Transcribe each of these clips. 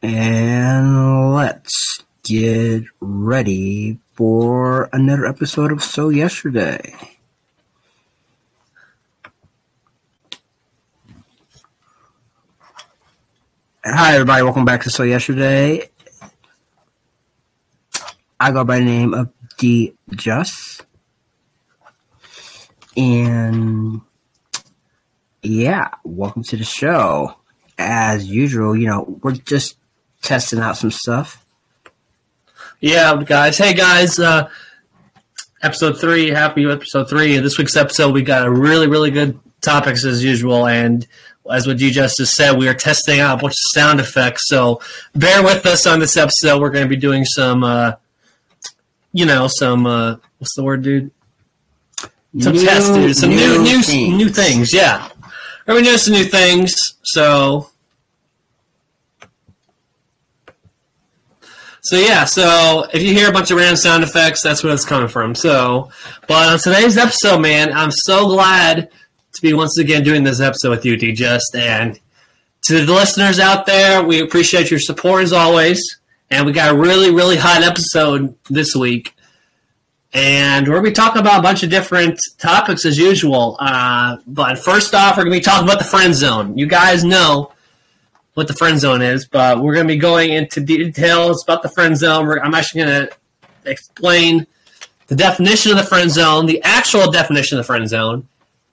And let's get ready for another episode of So Yesterday. Hi, everybody. Welcome back to So Yesterday. I go by the name of D Just. And yeah, welcome to the show. As usual, you know, we're just testing out some stuff. Yeah, guys. Hey, guys. Uh, episode three. Happy episode three. This week's episode, we got a really, really good topics as usual. And as what you just said, we are testing out a bunch of sound effects. So bear with us on this episode. We're going to be doing some, uh, you know, some, uh, what's the word, dude? Some New- tests, dude. Some new, new new, things. new things. Yeah. We're going to do some new things. So So yeah, so if you hear a bunch of random sound effects, that's where it's coming from. So, but on today's episode, man, I'm so glad to be once again doing this episode with you, D Just, and to the listeners out there, we appreciate your support as always. And we got a really, really hot episode this week. And we're going to be talking about a bunch of different topics as usual. Uh, but first off, we're going to be talking about the friend zone. You guys know what the friend zone is, but we're going to be going into details about the friend zone. We're, I'm actually going to explain the definition of the friend zone, the actual definition of the friend zone,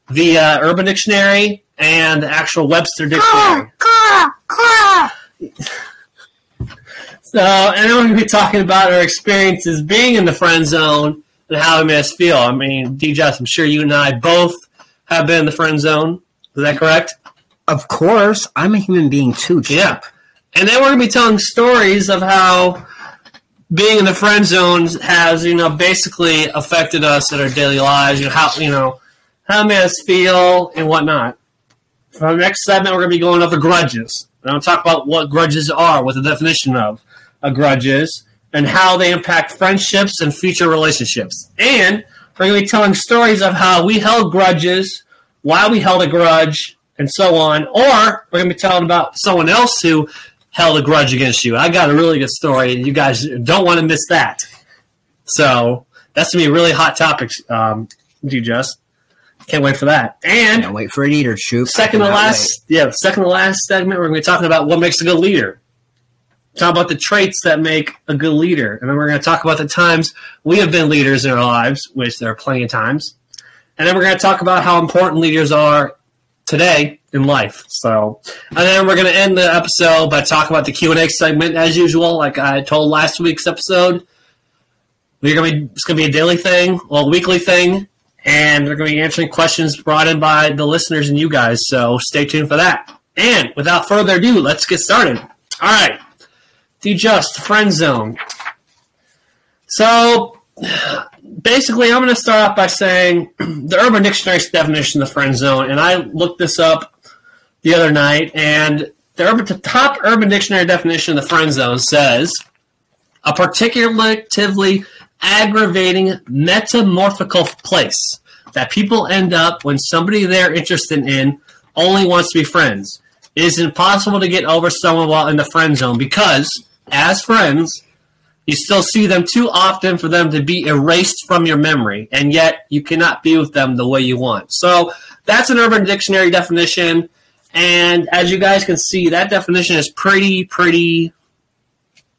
via Urban Dictionary and the actual Webster Dictionary. So, and then we're going to be talking about our experiences being in the friend zone and how it made us feel. I mean, DJ, I'm sure you and I both have been in the friend zone. Is that correct? Of course, I'm a human being too. Chip. Yeah. And then we're to be telling stories of how being in the friend zone has, you know, basically affected us in our daily lives, you know, how, you know, how it made us feel and whatnot. For the next segment, we're to be going over grudges. And I'll talk about what grudges are, what the definition of a grudge is, and how they impact friendships and future relationships. And we're to be telling stories of how we held grudges, why we held a grudge, and so on. Or we're going to be telling about someone else who held a grudge against you. I got a really good story, and you guys don't want to miss that. So that's going to be a really hot topic, um, do you just? Can't wait for that. And Can't wait for it either, shoot. second to last, yeah, second to last segment, we're going to be talking about what makes a good leader. Talk about the traits that make a good leader, and then we're going to talk about the times we have been leaders in our lives, which there are plenty of times, and then we're going to talk about how important leaders are today in life. So, and then we're going to end the episode by talking about the Q and A segment as usual, like I told last week's episode. We're going to be it's going to be a daily thing, well, weekly thing, and we're going to be answering questions brought in by the listeners and you guys. So stay tuned for that. And without further ado, let's get started. All right, the just friend zone. So basically, I'm going to start off by saying the Urban Dictionary's definition of the friend zone, and I looked this up the other night, and the, urban, the top Urban Dictionary definition of the friend zone says a particularly aggravating metamorphical place that people end up when somebody they're interested in only wants to be friends. It is impossible to get over someone while in the friend zone because, as friends, you still see them too often for them to be erased from your memory, and yet you cannot be with them the way you want. So that's an Urban Dictionary definition, and as you guys can see, that definition is pretty, pretty.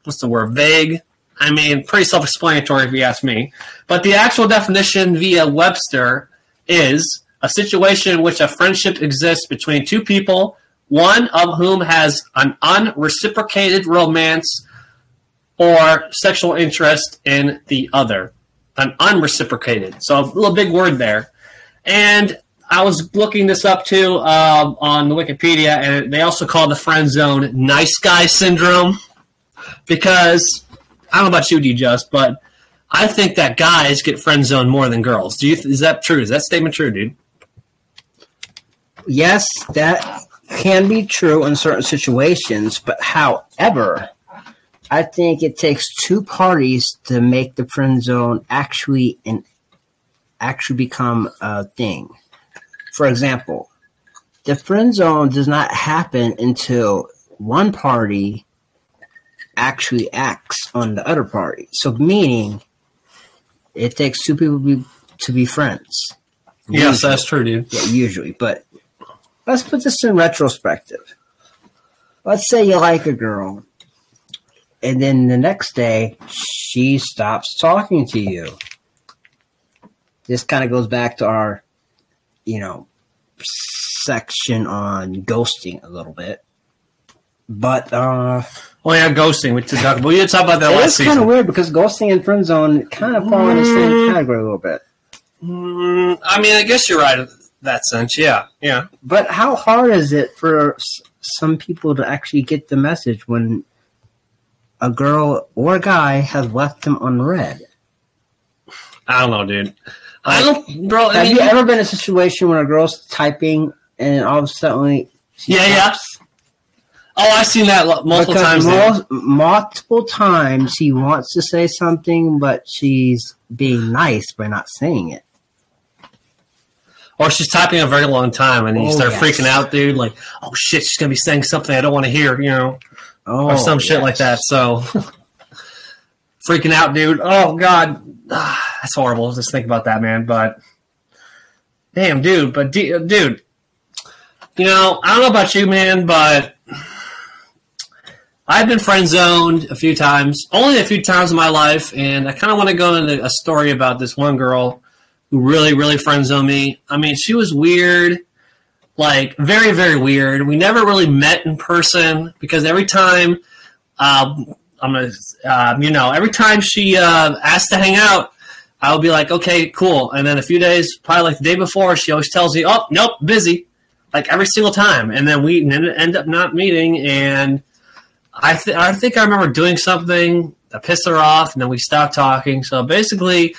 What's the word? Vague. I mean, pretty self-explanatory if you ask me. But the actual definition via Webster is a situation in which a friendship exists between two people, one of whom has an unreciprocated romance or sexual interest in the other. An unreciprocated. So a little big word there. And I was looking this up too um, on the Wikipedia, and they also call the friend zone nice guy syndrome because I don't know about you, D just, but I think that guys get friend zoned more than girls. Do you? Is that true? Is that statement true, dude? Yes, that can be true in certain situations, but however, I think it takes two parties to make the friend zone actually and actually become a thing. For example, the friend zone does not happen until one party actually acts on the other party. So, meaning, it takes two people to be, to be friends. Yes, Usually. that's true, dude. Yeah, usually. But let's put this in retrospective. Let's say you like a girl, and then the next day she stops talking to you. This kind of goes back to our, you know, section on ghosting a little bit. But uh Oh yeah, ghosting. We did talk, we did talk about that last is kind of weird because ghosting and friend zone kind of fall in the same Mm. category a little bit. Mm, I mean, I guess you're right in that sense. Yeah, yeah. But how hard is it for some people to actually get the message when a girl or a guy has left them unread? I don't know, dude. I don't, bro. I Have mean, you ever been in a situation where a girl's typing and all of a sudden she Yeah, yeah. oh, I've seen that multiple because times. dude. mul- multiple times she wants to say something, but she's being nice by not saying it. Or she's typing a very long time, and you Oh, start yes. freaking out, dude. Like, oh shit, she's gonna be saying something I don't want to hear, you know, Oh, or some shit like that. So, freaking out, dude. Oh god, that's horrible. Just think about that, man. But, damn, dude. But, d- dude, you know, I don't know about you, man, but I've been friend zoned a few times, only a few times in my life, and I kind of want to go into a story about this one girl who really, really friend zoned me. I mean, she was weird, like very, very weird. We never really met in person because every time, uh, I'm gonna, uh, you know, every time she uh, asked to hang out, I would be like, okay, cool. And then a few days, probably like the day before, she always tells me, oh, nope, busy, like every single time. And then we end up not meeting, and I, th- I think I remember doing something that pissed her off, and then we stopped talking. So basically,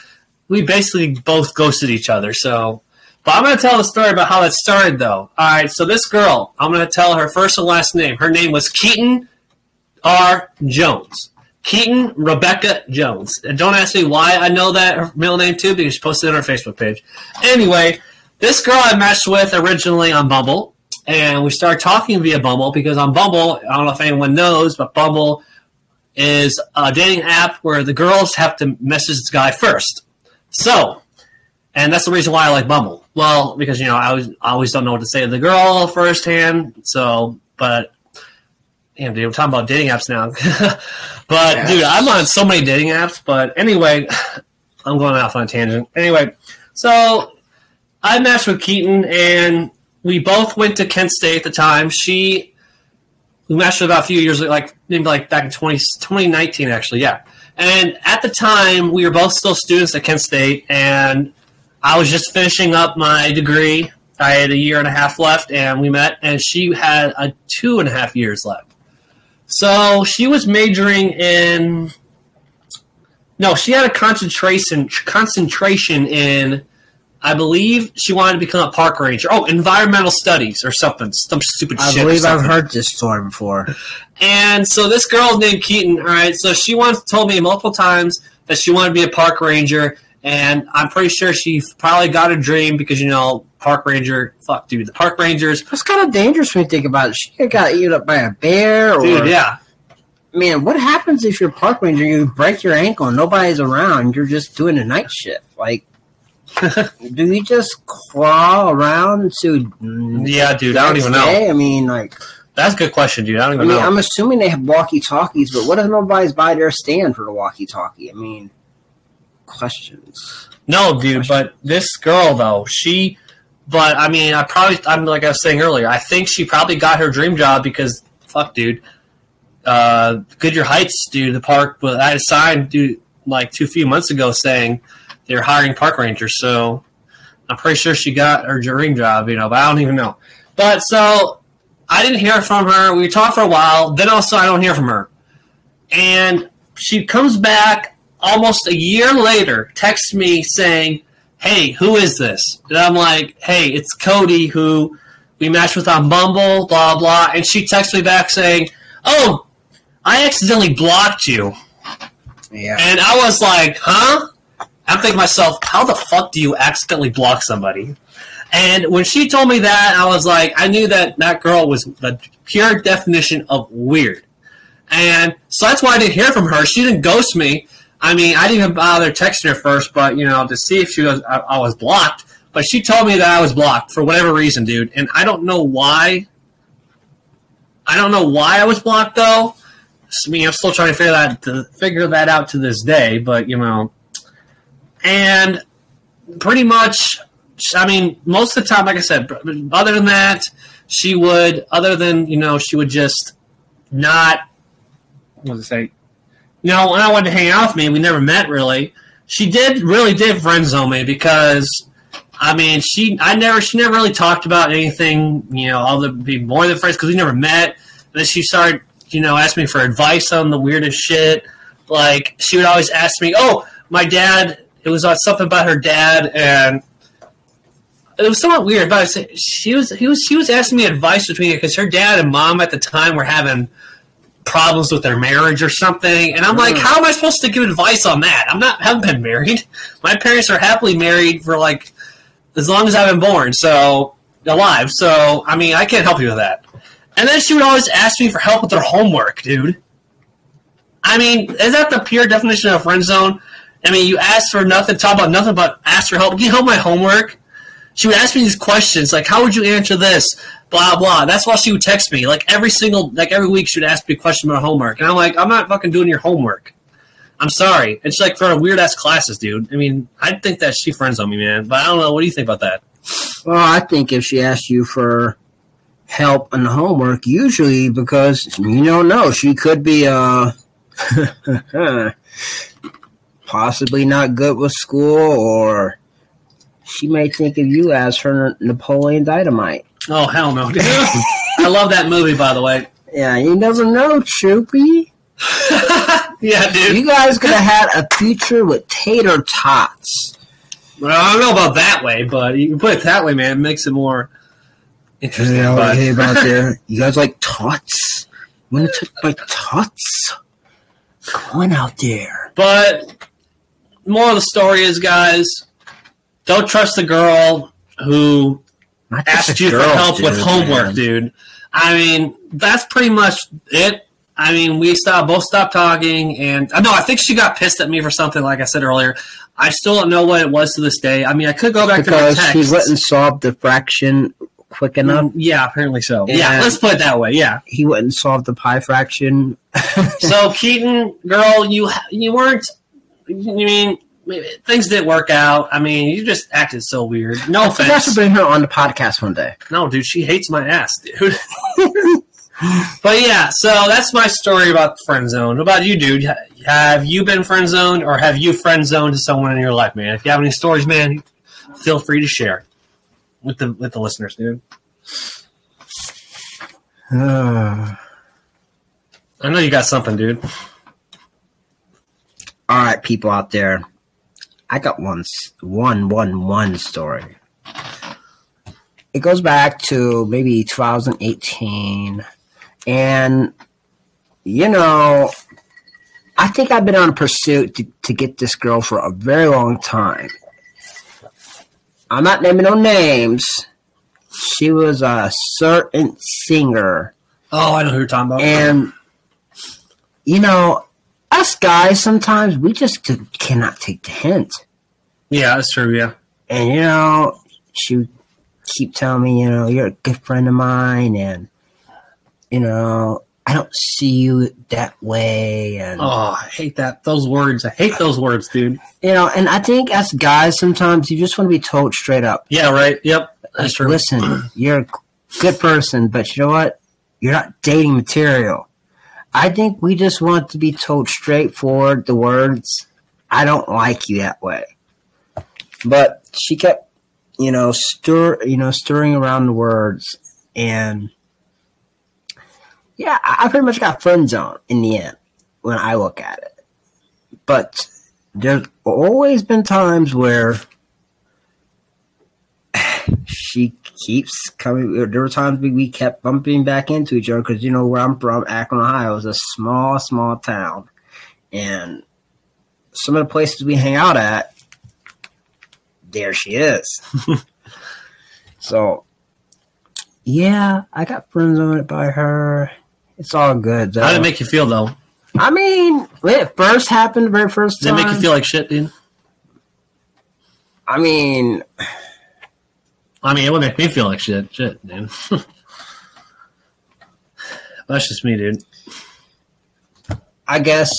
we basically both ghosted each other. So, but I'm going to tell the story about how that started, though. All right, so this girl, I'm going to tell her first and last name. Her name was Keaton R. Jones. Keaton Rebecca Jones. And don't ask me why I know that middle name too, because she posted it on her Facebook page. Anyway, this girl I matched with originally on Bumble, and we started talking via Bumble because on Bumble, I don't know if anyone knows, but Bumble is a dating app where the girls have to message the guy first. So, and that's the reason why I like Bumble. Well, because you know I always I always don't know what to say to the girl firsthand. So, but damn, dude, we're talking about dating apps now. but Yes. dude, I'm on so many dating apps. But anyway, I'm going off on a tangent. Anyway, so I matched with Keaton, and we both went to Kent State at the time. She we matched about a few years ago, like maybe like back in 20, 2019 actually yeah and at the time we were both still students at kent state and i was just finishing up my degree. I had a year and a half left and we met and she had a two and a half years left. So she was majoring in no she had a concentration concentration in i believe she wanted to become a park ranger. Oh environmental studies or something some stupid I shit or believe I've heard this story before. And so this girl named Keaton, all right, so she once told me multiple times that she wanted to be a park ranger, and I'm pretty sure she probably got a dream because, you know, park ranger, fuck, dude, the park rangers, That's kind of dangerous when you think about it. She got eaten up by a bear, or dude, yeah. man, what happens if you're a park ranger? You break your ankle, and nobody's around. You're just doing a night shift. Like, do you just crawl around to? Yeah, dude, I don't even know. I mean, like, That's a good question, dude. I don't I even mean, know. I'm assuming they have walkie talkies, but what if nobody's by their stand for the walkie talkie? I mean, questions. No, dude, but this girl though, she, but I mean, I probably, I'm like I was saying earlier, I think she probably got her dream job because, fuck, dude, uh, Goodyear Heights, dude, the park, but I had a sign, dude, like two few months ago saying they're hiring park rangers, so I'm pretty sure she got her dream job, you know, but I don't even know. But so I didn't hear from her. We talked for a while. Then also I don't hear from her, and she comes back almost a year later, texts me saying, "Hey, who is this?" And I'm like, "Hey, it's Cody who we matched with on Bumble, blah blah." And she texts me back saying, "Oh, I accidentally blocked you." Yeah. And I was like, "Huh?" I'm thinking to myself, "How the fuck do you accidentally block somebody?" And when she told me that, I was like, I knew that that girl was the pure definition of weird. And so that's why I didn't hear from her. She didn't ghost me. I mean, I didn't even bother texting her first, but you know, to see if she was I, I was blocked. But she told me that I was blocked for whatever reason, dude. And I don't know why. I don't know why I was blocked though. I mean, I'm still trying to figure that to figure that out to this day. But you know, and pretty much, I mean, most of the time, like I said, other than that, she would, other than you know, she would just not. What was it say? You know, when I wanted to hang out with me, we never met really. She did really did friend zone me because I mean, she I never she never really talked about anything, you know, other be more than friends because we never met. And then she started, you know, asking me for advice on the weirdest shit. Like she would always ask me, "Oh, my dad." It was uh, something about her dad, and it was somewhat weird. But she was he was she was asking me advice between because her dad and mom at the time were having problems with their marriage or something. And I'm like, Mm. how am I supposed to give advice on that? I'm not haven't been married. My parents are happily married for like as long as I've been born, so alive. So I mean, I can't help you with that. And then she would always ask me for help with their homework, dude. I mean, is that the pure definition of friend zone? I mean, you ask for nothing, talk about nothing but ask for help. Can you help my homework? She would ask me these questions like, "How would you answer this?" Blah blah. That's why she would text me like every single like every week. She would ask me a question about homework, and I'm like, "I'm not fucking doing your homework." I'm sorry. It's like for weird ass classes, dude. I mean, I think that she friends on me, man. But I don't know. What do you think about that? Well, I think if she asked you for help on the homework, usually because you don't know, she could be uh possibly not good with school, or she may think of you as her Napoleon Dynamite. Oh hell no. I love that movie, by the way. Yeah, you never know, Troopy. yeah, dude. You guys could have had a future with tater tots. Well, I don't know about that way, but you can put it that way, man. It makes it more interesting. Hey, but- hey, about there. You guys like tots? You want to take my tots? Come on out there. But more of the story is, guys, don't trust the girl who asked you for girl, help with homework, man. dude. I mean, that's pretty much it. I mean, we stopped, both stopped talking, and I know I think she got pissed at me for something, like I said earlier. I still don't know what it was to this day. I mean, I could go back Because to my he texts. wouldn't solve the fraction quick enough. Mm, yeah, apparently so. Yeah, let's put it that way. Yeah. He wouldn't solve the pi fraction. So Keaton, girl, you you weren't. You mean things didn't work out? I mean, you just acted so weird. No I forgot to offense. bring her on the podcast one day. No, dude, she hates my ass, dude. but yeah, so that's my story about the friend zone. What about you, dude? Have you been friend zoned, or have you friend zoned to someone in your life, man? If you have any stories, man, feel free to share with the with the listeners, dude. I know you got something, dude. All right, people out there. I got one, one, one, one story. It goes back to maybe 2018, and you know, I think I've been on a pursuit to, to get this girl for a very long time. I'm not naming no names. She was a certain singer. Oh, I know who you're talking about. And you know, us guys sometimes we just c- cannot take the hint. yeah, that's true. Yeah. And you know, she would keep telling me, you know, you're a good friend of mine, and you know, I don't see you that way, and Oh, I hate that. Those words. I hate those words, dude. you know, and I think as guys sometimes you just want to be told straight up. Yeah, right. Yep. That's Like, true. Listen, you're a good person, but you know what? You're not dating material. I think we just want to be told straightforward the words, I don't like you that way. But she kept, you know, stir you know, stirring around the words and yeah, I pretty much got friend zone in the end when I look at it. But there's always been times where she keeps coming. There were times we, we kept bumping back into each other because you know where I'm from, Akron, Ohio, is a small, small town, and some of the places we hang out at, there she is. so, yeah, I got friend zoned by her, It's all good. Though. How did it make you feel though? I mean, when it first happened, the very first Did it make you feel like shit, dude? I mean, I mean, it would make me feel like shit. Shit, dude. That's just me, dude. I guess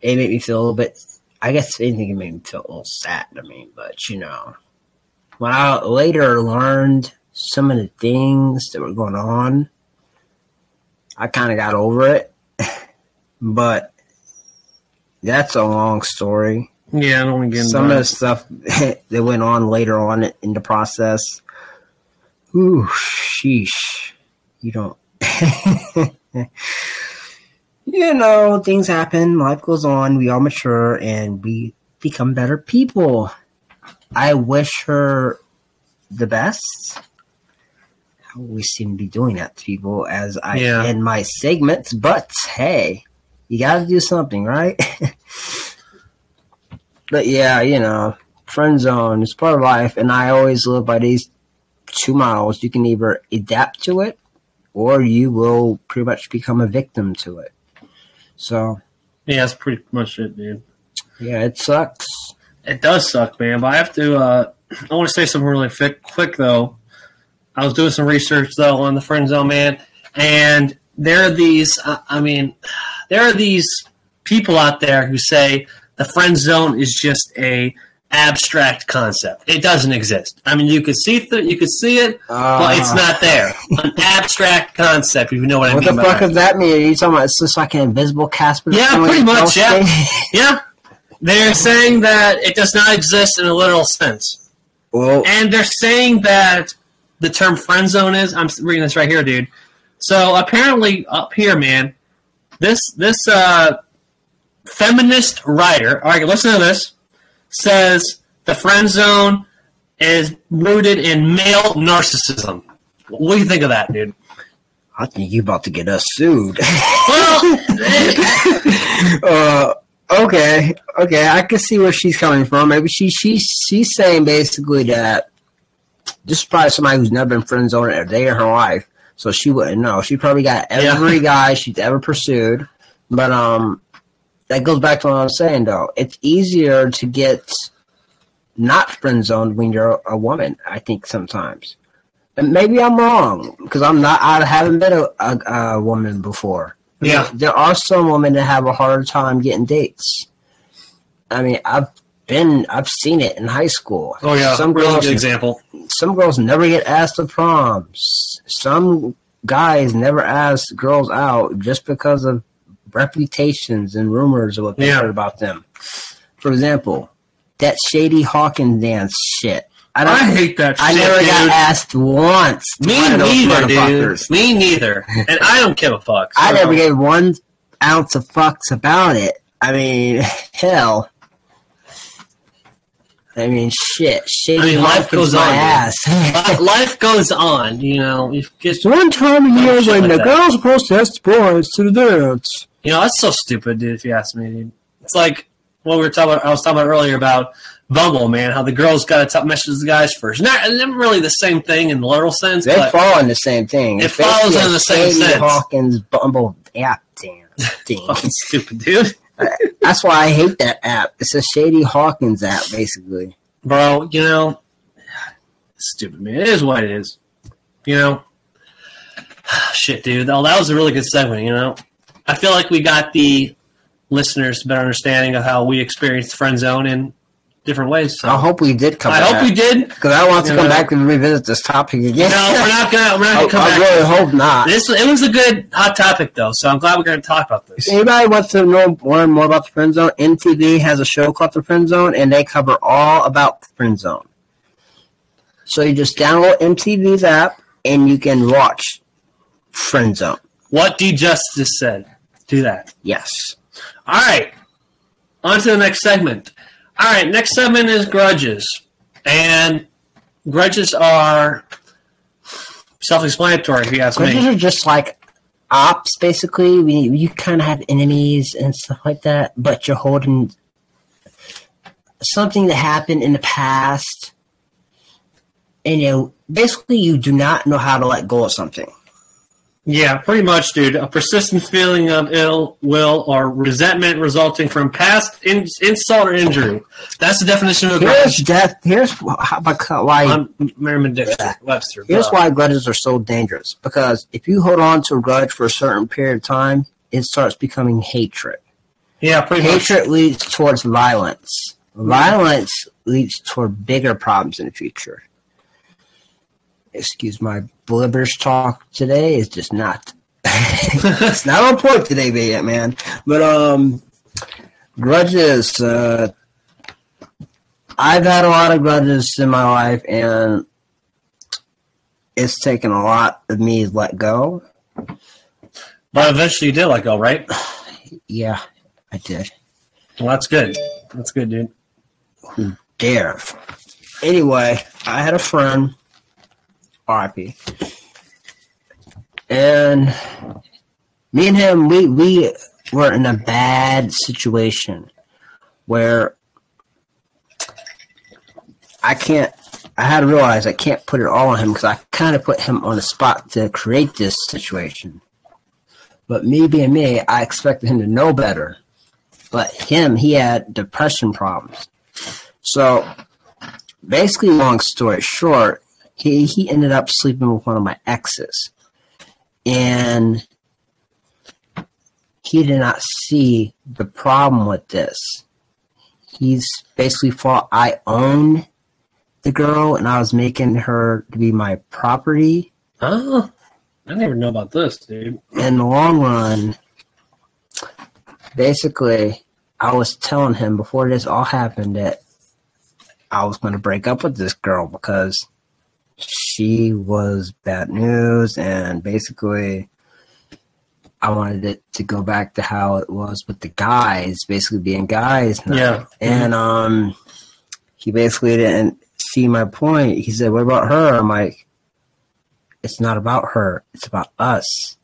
it made me feel a little bit. I guess anything can make me feel a little sad. I mean, but you know, when I later learned some of the things that were going on, I kind of got over it. But that's a long story. Yeah, I don't want to get into Some of the stuff that went on later on in the process. Ooh, sheesh. You don't. you know, things happen, life goes on, we all mature, and we become better people. I wish her the best. I always seem to be doing that to people as I Yeah. end my segments, but hey, you gotta do something, right? but yeah, you know, friend zone is part of life, and I always live by these two models. You can either adapt to it, or you will pretty much become a victim to it. So Yeah, that's pretty much it, dude. yeah, it sucks. It does suck, man. But I have to. Uh, I want to say something really quick, quick though. I was doing some research though on the friend zone, man, and there are these. Uh, I mean, there are these people out there who say the friend zone is just a abstract concept. It doesn't exist. I mean, you could see th- you could see it, but it's Uh, not there. An abstract concept, if you know what I mean. What the fuck does that mean? Are you talking about it's just like an invisible Casper? Yeah, pretty much, yeah. Yeah, they're saying that it does not exist in a literal sense. well, And they're saying that the term friend zone is. I'm reading this right here, dude. So apparently, up here, man, this this uh, feminist writer. All right, listen to this. Says the friend zone is rooted in male narcissism. What do you think of that, dude? I think you about to get us sued. Well, uh, okay, okay, I can see where she's coming from. Maybe she she she's saying basically that this is probably somebody who's never been friend zoned a day of her life, so she wouldn't know. She probably got every guy she's ever pursued, but um, that goes back to what I was saying though. It's easier to get not friend zoned when you're a woman. I think sometimes. And maybe I'm wrong because I'm not. I haven't been a, a, a woman before. Yeah. there are some women that have a harder time getting dates. I mean, I've been, I've seen it in high school. oh yeah, some really girls, good example. some girls never get asked to proms. Some guys never ask girls out just because of reputations and rumors of what they Yeah. heard about them. For example, that shady Hawkins dance shit. I don't. I hate that. Shit. I shit, never dude. got asked once. Me one of those neither, dude. Me neither. And I don't give a fuck. I never gave one ounce of fucks about it. I mean, hell. I mean, shit. Shady I mean, life goes my on, ass. Life goes on, you know. It's one time a year when like the that. girls are supposed to ask the boys to the dance. You know, that's so stupid, dude. If you ask me, dude, it's like what we were talking. About, I was talking about earlier about Bumble, man. How the girls got to message the guys first. Not, not really the same thing in the literal sense, They fall in the same thing. It follows in the same Shady sense. Hawkins Bumble app damn, thing. fucking stupid, dude. That's why I hate that app. It's a Shady Hawkins app, basically. Bro, you know, stupid, man. It is what it is. You know, shit, dude. Oh, that was a really good segment. You know, I feel like we got the listeners a better understanding of how we experienced friend zone in different ways. So I hope we did come I back. hope we did. Because I want to You come know. back and revisit this topic again. No, we're not gonna. We're not I, gonna come I back. really hope not. This it was a good hot topic though, so I'm glad we're going to talk about this. If anybody wants to know learn more about the friend zone, MTV has a show called the Friend Zone, and they cover all about the friend zone. So you just download MTV's app, and you can watch Friend Zone. What D Justice said. Do that. Yes. All right. On to the next segment. All right, next segment is grudges. And grudges are self explanatory, if you ask Grudges me. are just like ops, basically. We, you kind of have enemies and stuff like that, but you're holding something that happened in the past. And you know, basically, you do not know how to let go of something. Yeah, pretty much, dude. A persistent feeling of ill will or resentment resulting from past in- insult or injury. That's the definition of a Here's grudge. death. Here's how- bec- why. I'm Merriman Dexter Webster. Here's why grudges are so dangerous. Because if you hold on to a grudge for a certain period of time, it starts becoming hatred. Yeah, pretty much. Hatred leads towards violence. Violence leads toward bigger problems in the future. Excuse my blibbers talk today. It's just not. it's not on point today, man. man. But um, grudges. Uh, I've had a lot of grudges in my life, and it's taken a lot of me to let go. But eventually you did let go, right? Yeah, I did. Well, that's good. That's good, dude. dare. Anyway, I had a friend, RIP, and me and him, we we were in a bad situation where I can't. I had to realize I can't put it all on him because I kind of put him on the spot to create this situation. But me being me, I expected him to know better. But him, he had depression problems. So basically, long story short, he, he ended up sleeping with one of my exes. And he did not see the problem with this. He's basically thought I owned the girl and I was making her to be my property. Oh, I never know about this, dude. In the long run, basically, I was telling him before this all happened that I was going to break up with this girl because she was bad news and basically I wanted it to go back to how it was with the guys, basically being guys. now. Yeah. And um he basically didn't see my point. He said, What about her? I'm like, It's not about her, it's about us.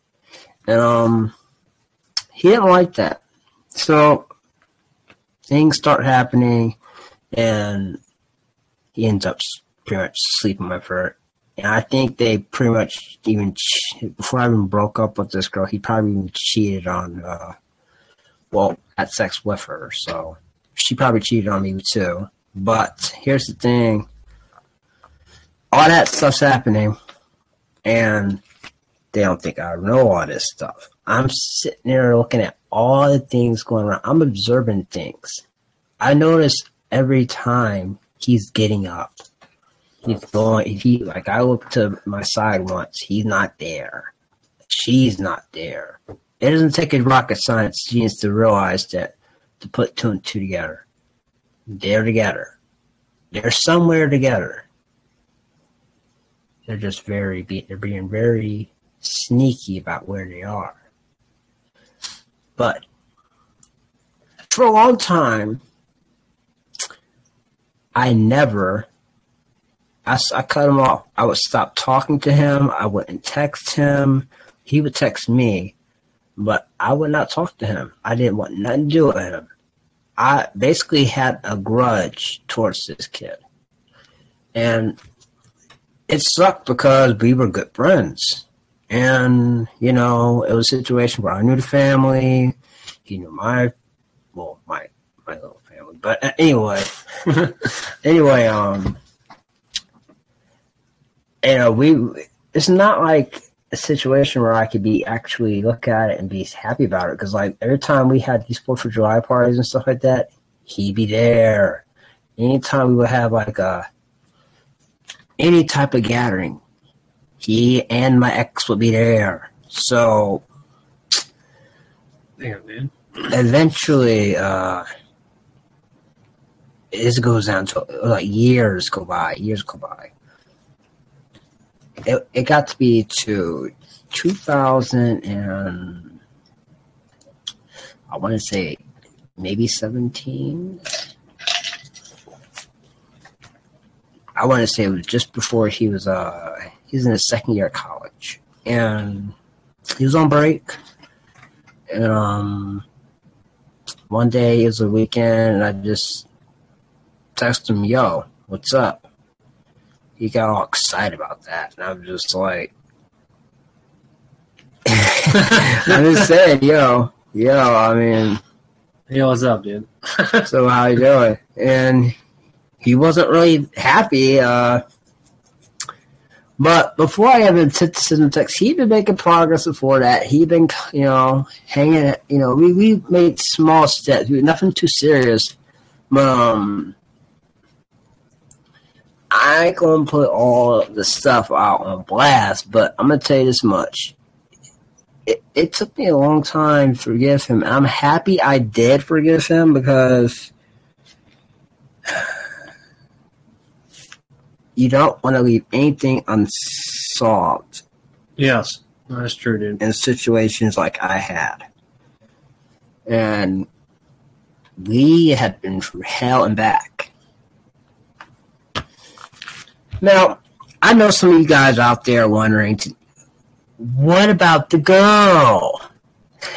And um he didn't like that. So things start happening and he ends up pretty much sleep sleeping with her. And I think they pretty much even before I even broke up with this girl, he probably even cheated on, uh, well, had sex with her. So she probably cheated on me too. But here's the thing: all that stuff's happening, and they don't think I know all this stuff. I'm sitting there looking at all the things going on. I'm observing things. I notice every time he's getting up. He's going. He like I look to my side once. He's not there. She's not there. It doesn't take a rocket science genius to realize that to put two and two together. They're together. They're somewhere together. They're just very they're being very sneaky about where they are. But for a long time, I never I, I cut him off. I would stop talking to him. I wouldn't text him. He would text me, but I would not talk to him. I didn't want nothing to do with him. I basically had a grudge towards this kid. And it sucked because we were good friends. And, you know, it was a situation where I knew the family. He knew my, well, my, my little family. But uh, anyway, anyway, um, you know, we it's not like a situation where I could be actually look at it and be happy about it because like every time we had these Fourth of July parties and stuff like that, he'd be there. Anytime we would have like a any type of gathering, he and my ex would be there. So Damn, man. eventually, uh, this goes down to like years go by, years go by. It, it got to be to 2000 and I want to say maybe 17. I want to say it was just before he was uh he was in his second year of college and he was on break and um one day it was a weekend and I just texted him, yo, what's up? He got all excited about that. And I'm just like, I'm just saying, yo, yo. I mean, Yo, what's up, dude? so how you doing? And he wasn't really happy. Uh, but before I even sent the text, he'd been making progress before that. He'd been, you know, hanging. You know, we we made small steps. We, nothing too serious. But, um, I ain't gonna put all the stuff out on blast, but I'm gonna tell you this much. It, it took me a long time to forgive him. I'm happy I did forgive him because you don't want to leave anything unsolved Yes, that's true, dude. in situations like I had. And we had been through hell and back. Now, I know some of you guys out there wondering, what about the girl?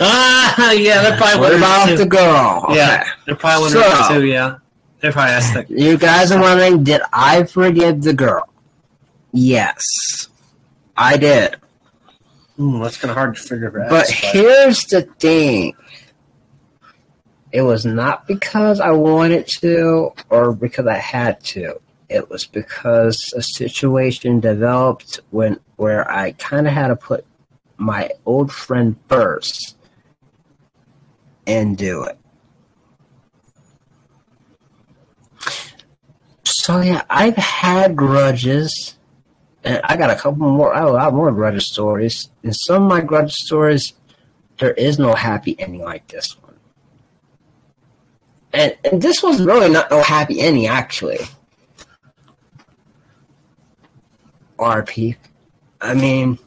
Ah, yeah, they're probably What about too. the girl? Yeah, Okay. they're probably wondering So- too. Yeah, they're probably that. You guys are wondering, did I forgive the girl? Yes, I did. Ooh, that's kind of hard to figure out. But here's the thing. It was not because I wanted to or because I had to. It was because a situation developed when where I kind of had to put my old friend first and do it. So yeah, I've had grudges and I got a couple more. I have a lot more grudge stories. and some of my grudge stories, there is no happy ending like this one. And and this was really not no happy ending actually. RP. I mean,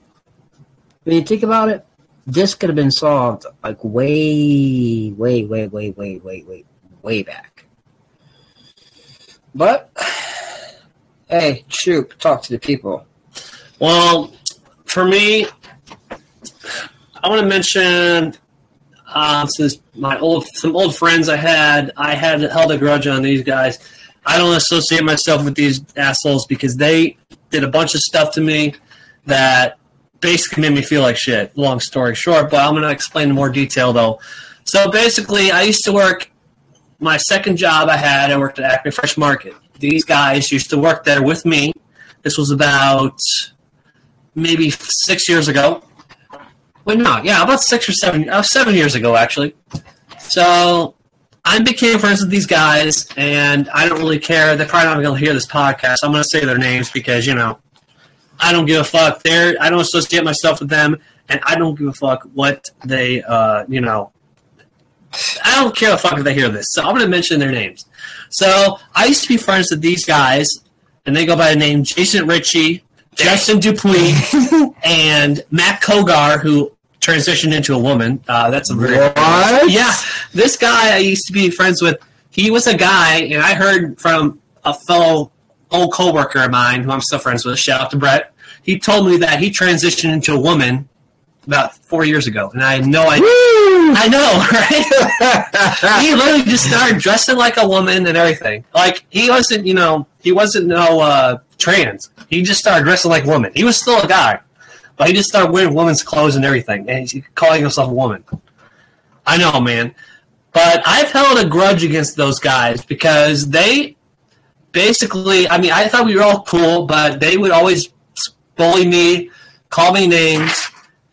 when you think about it, this could have been solved like way, way, way, way, way, way, way, way back. But hey, shoot, talk to the people. Well, for me, I want to mention uh, since my old some old friends I had, I had held a grudge on these guys. I don't associate myself with these assholes because they did a bunch of stuff to me that basically made me feel like shit. Long story short, but I'm going to explain in more detail though. So basically, I used to work my second job I had. I worked at Acme Fresh Market. These guys used to work there with me. This was about maybe six years ago. Wait, no, yeah, about six or seven, uh, seven years ago, actually. So I became friends with these guys, and I don't really care. They're probably not going to hear this podcast. I'm going to say their names because you know I don't give a fuck. They're I don't associate myself with them, and I don't give a fuck what they, uh, you know. I don't care a fuck if they hear this. So I'm going to mention their names. So I used to be friends with these guys, and they go by the name Jason Ritchie, Justin Dupuis, and Matt Kogar, who transitioned into a woman. Uh, that's a very What? yeah. This guy I used to be friends with. He was a guy, and I heard from a fellow old coworker of mine who I'm still friends with. Shout out to Brett. He told me that he transitioned into a woman about four years ago, and I had no idea. I know, right? he literally just started dressing like a woman and everything. Like he wasn't, you know, he wasn't no uh, trans. He just started dressing like a woman. He was still a guy, but he just started wearing women's clothes and everything, and he's calling himself a woman. I know, man. But I've held a grudge against those guys because they basically, I mean, I thought we were all cool, but they would always bully me, call me names,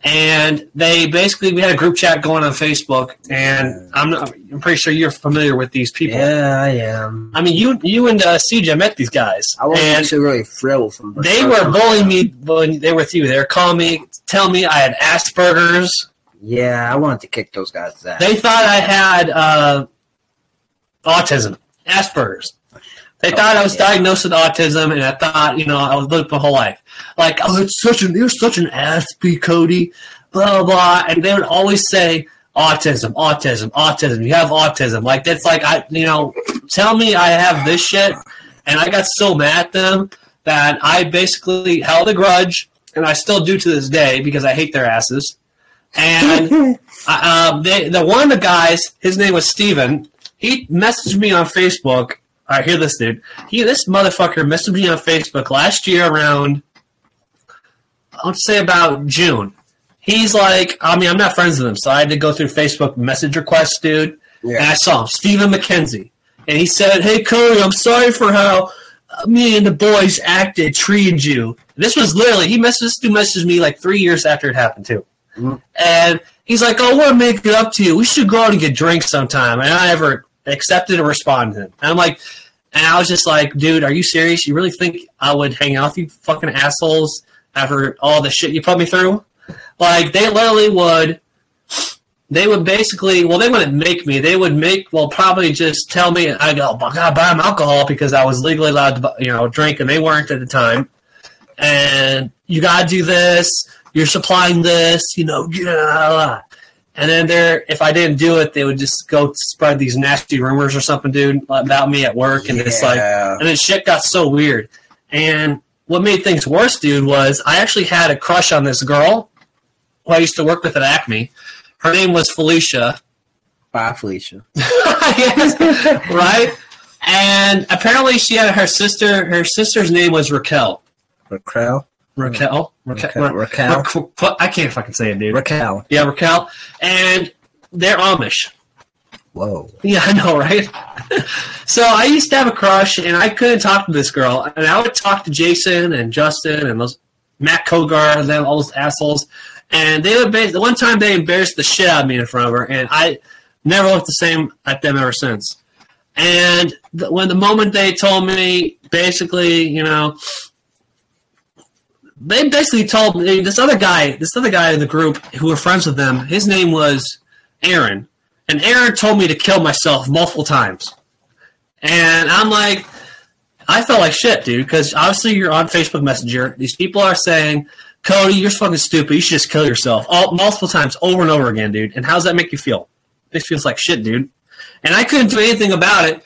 and they basically we had a group chat going on Facebook, and I'm not, I'm pretty sure you're familiar with these people. Yeah, I am. I mean, you you and uh, CJ met these guys, I wasn't actually really thrilled from the they were bullying me when they were with you. They were calling me, telling me I had Asperger's. Yeah, I wanted to kick those guys' ass. They thought I had uh, autism, Asperger's. They thought I was yeah. diagnosed with autism, and I thought, you know, I was lived my whole life. Like, oh, it's such an, you're such an Aspie, Cody, blah, blah. And they would always say, autism, autism, autism. You have autism. Like, that's like, I, you know, tell me I have this shit. And I got so mad at them that I basically held a grudge, and I still do to this day because I hate their asses. And uh, um, they, the one of the guys, his name was Steven, he messaged me on Facebook. All right, hear this, dude. He, this motherfucker messaged me on Facebook last year around, I would say about June. he's like, I mean, I'm not friends with him, so I had to go through Facebook message requests, dude. Yeah. And I saw him, Stephen McKenzie, and he said, "Hey Cody, I'm sorry for how me and the boys acted, treated you." This was literally he messaged this dude messaged me like three years after it happened too, Mhm. and he's like, "Oh, I want to make it up to you. We should go out and get drinks sometime." And I never accepted or responded. And I'm like, and I was just like, "Dude, are you serious? You really think I would hang out with you fucking assholes after all the shit you put me through?" Like they literally would they would basically well they wouldn't make me they would make well probably just tell me i go "Oh, i buy them alcohol because i was legally allowed to you know drink and they weren't at the time and you gotta do this you're supplying this you know yeah. And then there if i didn't do it they would just go spread these nasty rumors or something dude about me at work and it's like and then shit got so weird. And what made things worse, dude, was I actually had a crush on this girl who I used to work with at Acme. Her name was Felicia. Bye, Felicia. Yes, right? And apparently she had her sister, her sister's name was Raquel. Raquel. Raquel? Raquel? Raquel. Raquel. Raquel. I can't fucking say it, dude. Raquel. Yeah, Raquel. And they're Amish. Whoa. Yeah, I know, right? so I used to have a crush, and I couldn't talk to this girl. And I would talk to Jason and Justin and those Matt Kogar and them, all those assholes. And they would the one time they embarrassed the shit out of me in front of her, and I never looked the same at them ever since. And the, when the moment they told me, basically, you know, they basically told me this other guy, this other guy in the group who were friends with them. His name was Aaron, and Aaron told me to kill myself multiple times. And I'm like, I felt like shit, dude, because obviously you're on Facebook Messenger. These people are saying, Cody, you're fucking stupid. You should just kill yourself all multiple times, over and over again, dude. And how does that make you feel? It feels like shit, dude. And I couldn't do anything about it.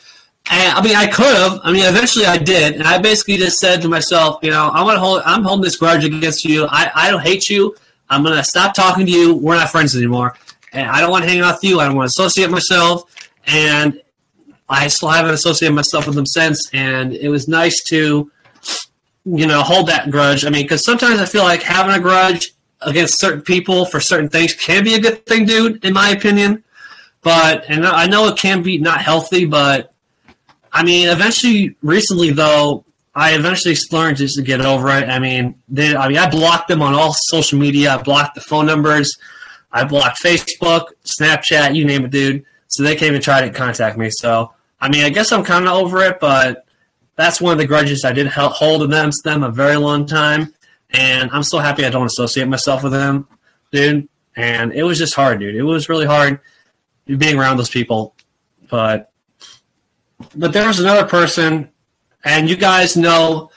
And, I mean, I could have. I mean, eventually I did, and I basically just said to myself, you know, I want to hold. I'm holding this grudge against you. I, I don't hate you. I'm gonna stop talking to you. We're not friends anymore, and I don't want to hang out with you. I don't want to associate myself, and I still haven't associated myself with them since. And it was nice to, you know, hold that grudge. I mean, because sometimes I feel like having a grudge against certain people for certain things can be a good thing, dude. In my opinion, but and I know it can be not healthy, but I mean, eventually, recently though, I eventually learned just to get over it. I mean, they, I mean, I blocked them on all social media. I blocked the phone numbers. I blocked Facebook, Snapchat, you name it, dude. So they can't even try to contact me. So I mean, I guess I'm kind of over it, but that's one of the grudges I did hold against them a very long time, and I'm so happy I don't associate myself with them, dude. And it was just hard, dude. It was really hard being around those people, but but there was another person, and you guys know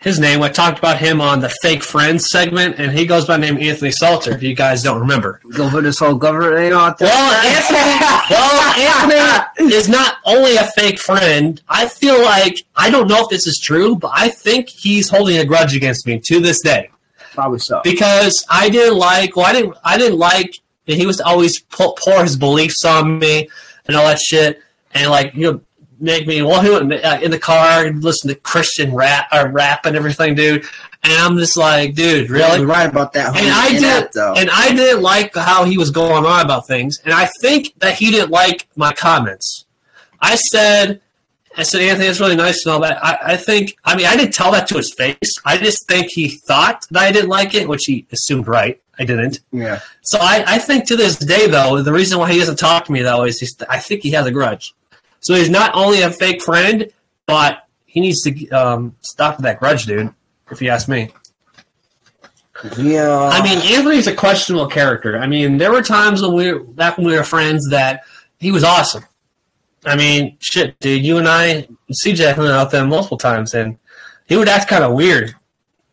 his name. I talked about him on the Fake Friends segment, and he goes by the name Anthony Salter. If you guys don't remember, Go for this whole government out there. well, Anthony, well, Anthony is not only a fake friend. I feel like I don't know if this is true, but I think he's holding a grudge against me to this day Probably so. because I didn't like. Well, I didn't. I didn't like. And he was always pour his beliefs on me and all that shit, and like you know, make me. Well, he went uh, in the car and listen to Christian rap or rap and everything, dude. And I'm just like, dude, really? You're right about that. and I did, though. and I didn't like how he was going on about things, and I think that he didn't like my comments. I said, I said, Anthony, it's really nice and all that. I, I think, I mean, I didn't tell that to his face. I just think he thought that I didn't like it, which he assumed right. I didn't. yeah. So I, I think to this day, though, the reason why he doesn't talk to me though is he's, I think he has a grudge. So he's not only a fake friend, but he needs to um, stop that grudge, dude. If you ask me. Yeah. I mean, Anthony's a questionable character. I mean, there were times when we were back when we were friends that he was awesome. I mean, shit, dude, you and I, CJ hung out there multiple times, and he would act kind of weird.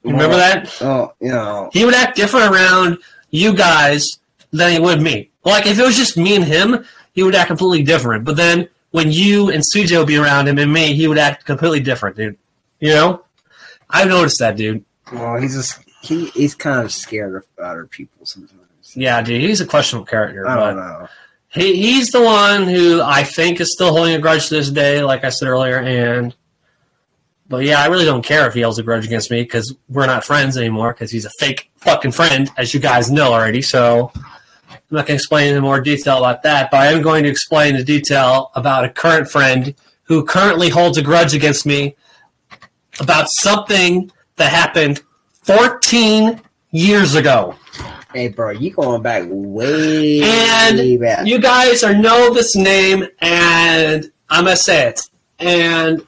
You remember that? Oh, you know. He would act different around you guys than he would me. Like if it was just me and him, he would act completely different. But then when you and CJ would be around him and me, he would act completely different, dude. You know? I've noticed that, dude. Well, he's just he, he's kind of scared of other people sometimes. Yeah, dude, he's a questionable character. I but don't know. He, he's the one who I think is still holding a grudge to this day, like I said earlier, and But yeah, I really don't care if he holds a grudge against me because we're not friends anymore because he's a fake fucking friend, as you guys know already. So I'm not going to explain in more detail about that, but I am going to explain the detail about a current friend who currently holds a grudge against me about something that happened 14 years ago. Hey, bro, you going back way And back. you guys are know this name, and I'm gonna say it. And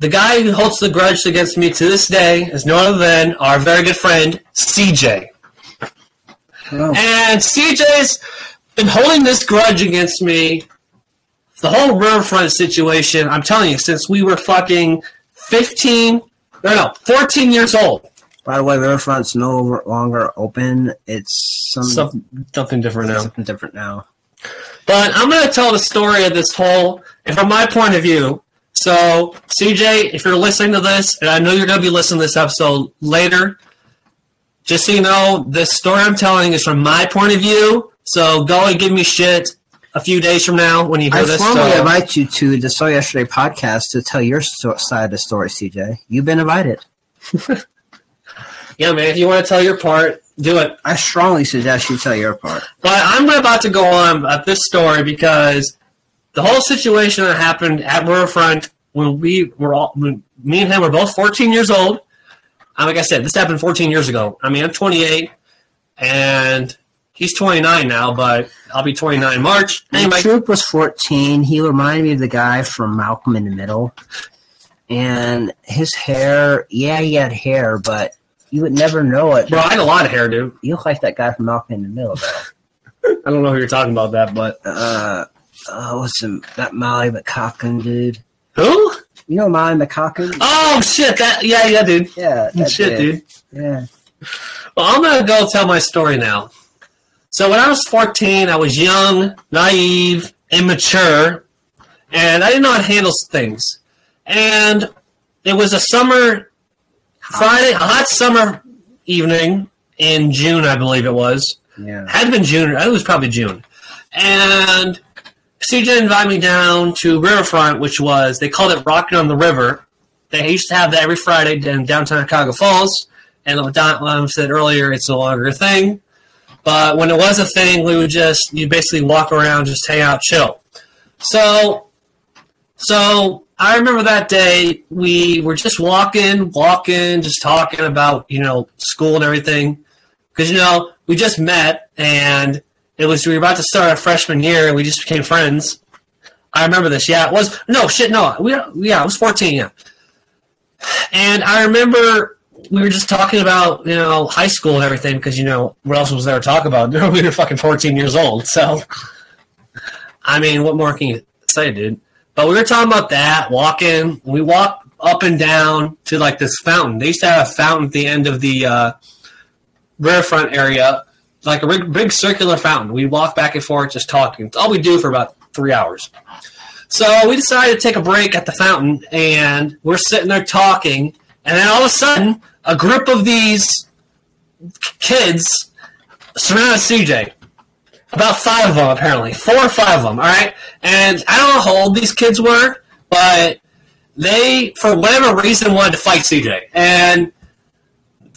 the guy who holds the grudge against me to this day is no other than our very good friend CJ. Oh, And CJ's been holding this grudge against me. The whole riverfront situation, I'm telling you, since we were fucking 15, no, no, 14 years old. by the way, the Riverfront's no longer open. It's some, Some, something different now. something different now. But I'm going to tell the story of this whole, and from my point of view. So, CJ, if you're listening to this, and I know you're going to be listening to this episode later, just so you know, this story I'm telling is from my point of view. So go and give me shit a few days from now when you hear I this. formally so- invite you to the So Yesterday podcast to tell your sto- side of the story, CJ. You've been invited. yeah, man, if you want to tell your part, do it. I strongly suggest you tell your part. But I'm about to go on about this story because the whole situation that happened at Riverfront when we were all, when me and him were both 14 years old. Like I said, this happened 14 years ago. I mean, I'm 28 and he's 29 now, but I'll be 29 in March. Anyway, Troop was 14. He reminded me of the guy from Malcolm in the Middle. And his hair, yeah, he had hair, but you would never know it. bro, I had a lot of hair, dude. You look like that guy from Malcolm in the Middle, though. I don't know who you're talking about that, but Uh, uh what's him? That Molly McCocken dude. who? You know Molly McCocken? Oh shit! That yeah, yeah, dude. Yeah, that oh, Shit, dude. Yeah. Well, I'm gonna go tell my story now. So when I was 14, I was young, naive, immature, and I didn't know how to handle things. And it was a summer Friday, a hot summer evening in June, I believe it was. Yeah. Had been June. It was probably June. And CJ invited me down to Riverfront, which was they called it Rocking on the River. They used to have that every Friday in downtown Cuyahoga Falls. And like Don um, said earlier, it's no longer a thing. But when it was a thing, we would just you basically walk around, just hang out, chill. So, so I remember that day we were just walking, walking, just talking about you know school and everything because you know we just met and it was we were about to start our freshman year and we just became friends. I remember this. Yeah, it was no shit. No, we yeah, I was fourteen. Yeah, and I remember we were just talking about you know high school and everything because you know what else was there to talk about? we were fucking fourteen years old. So, I mean, what more can you say, dude? But we were talking about that, walking. We walked up and down to like this fountain. They used to have a fountain at the end of the uh, riverfront area, like a big, big circular fountain. We walk back and forth just talking. It's all we do for about three hours. So we decided to take a break at the fountain, and we're sitting there talking, and then all of a sudden, a group of these kids surrounded CJ. About five of them, apparently. Four or five of them, all right? And I don't know how old these kids were, but they, for whatever reason, wanted to fight CJ. And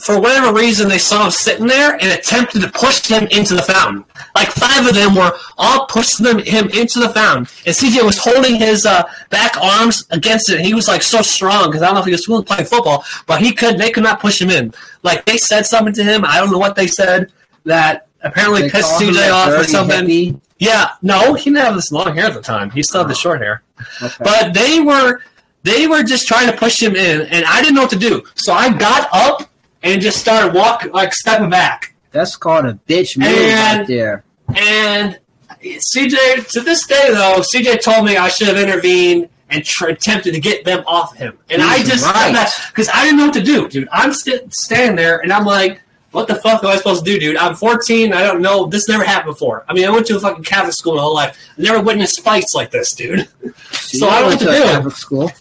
for whatever reason, they saw him sitting there and attempted to push him into the fountain. Like five of them were all pushing them, him into the fountain, and CJ was holding his uh, back arms against it. He was like so strong because I don't know if he was really playing football, but he could. They could not push him in. Like they said something to him. I don't know what they said that apparently They pissed CJ off or something. hippie. Yeah, no, he didn't have this long hair at the time. He still had the short hair. Okay. But they were they were just trying to push him in, and I didn't know what to do. So I got up and just started walking, like stepping back. That's called a bitch move And- right there. And CJ, to this day though, CJ told me I should have intervened and tr- attempted to get them off him. And I He's just right. because I didn't know what to do, dude. I'm st- standing there and I'm like, what the fuck am I supposed to do, dude? I'm 14. I don't know. This never happened before. I mean, I went to a fucking Catholic school my whole life. I never witnessed fights like this, dude. So I don't know what to do. Catholic school.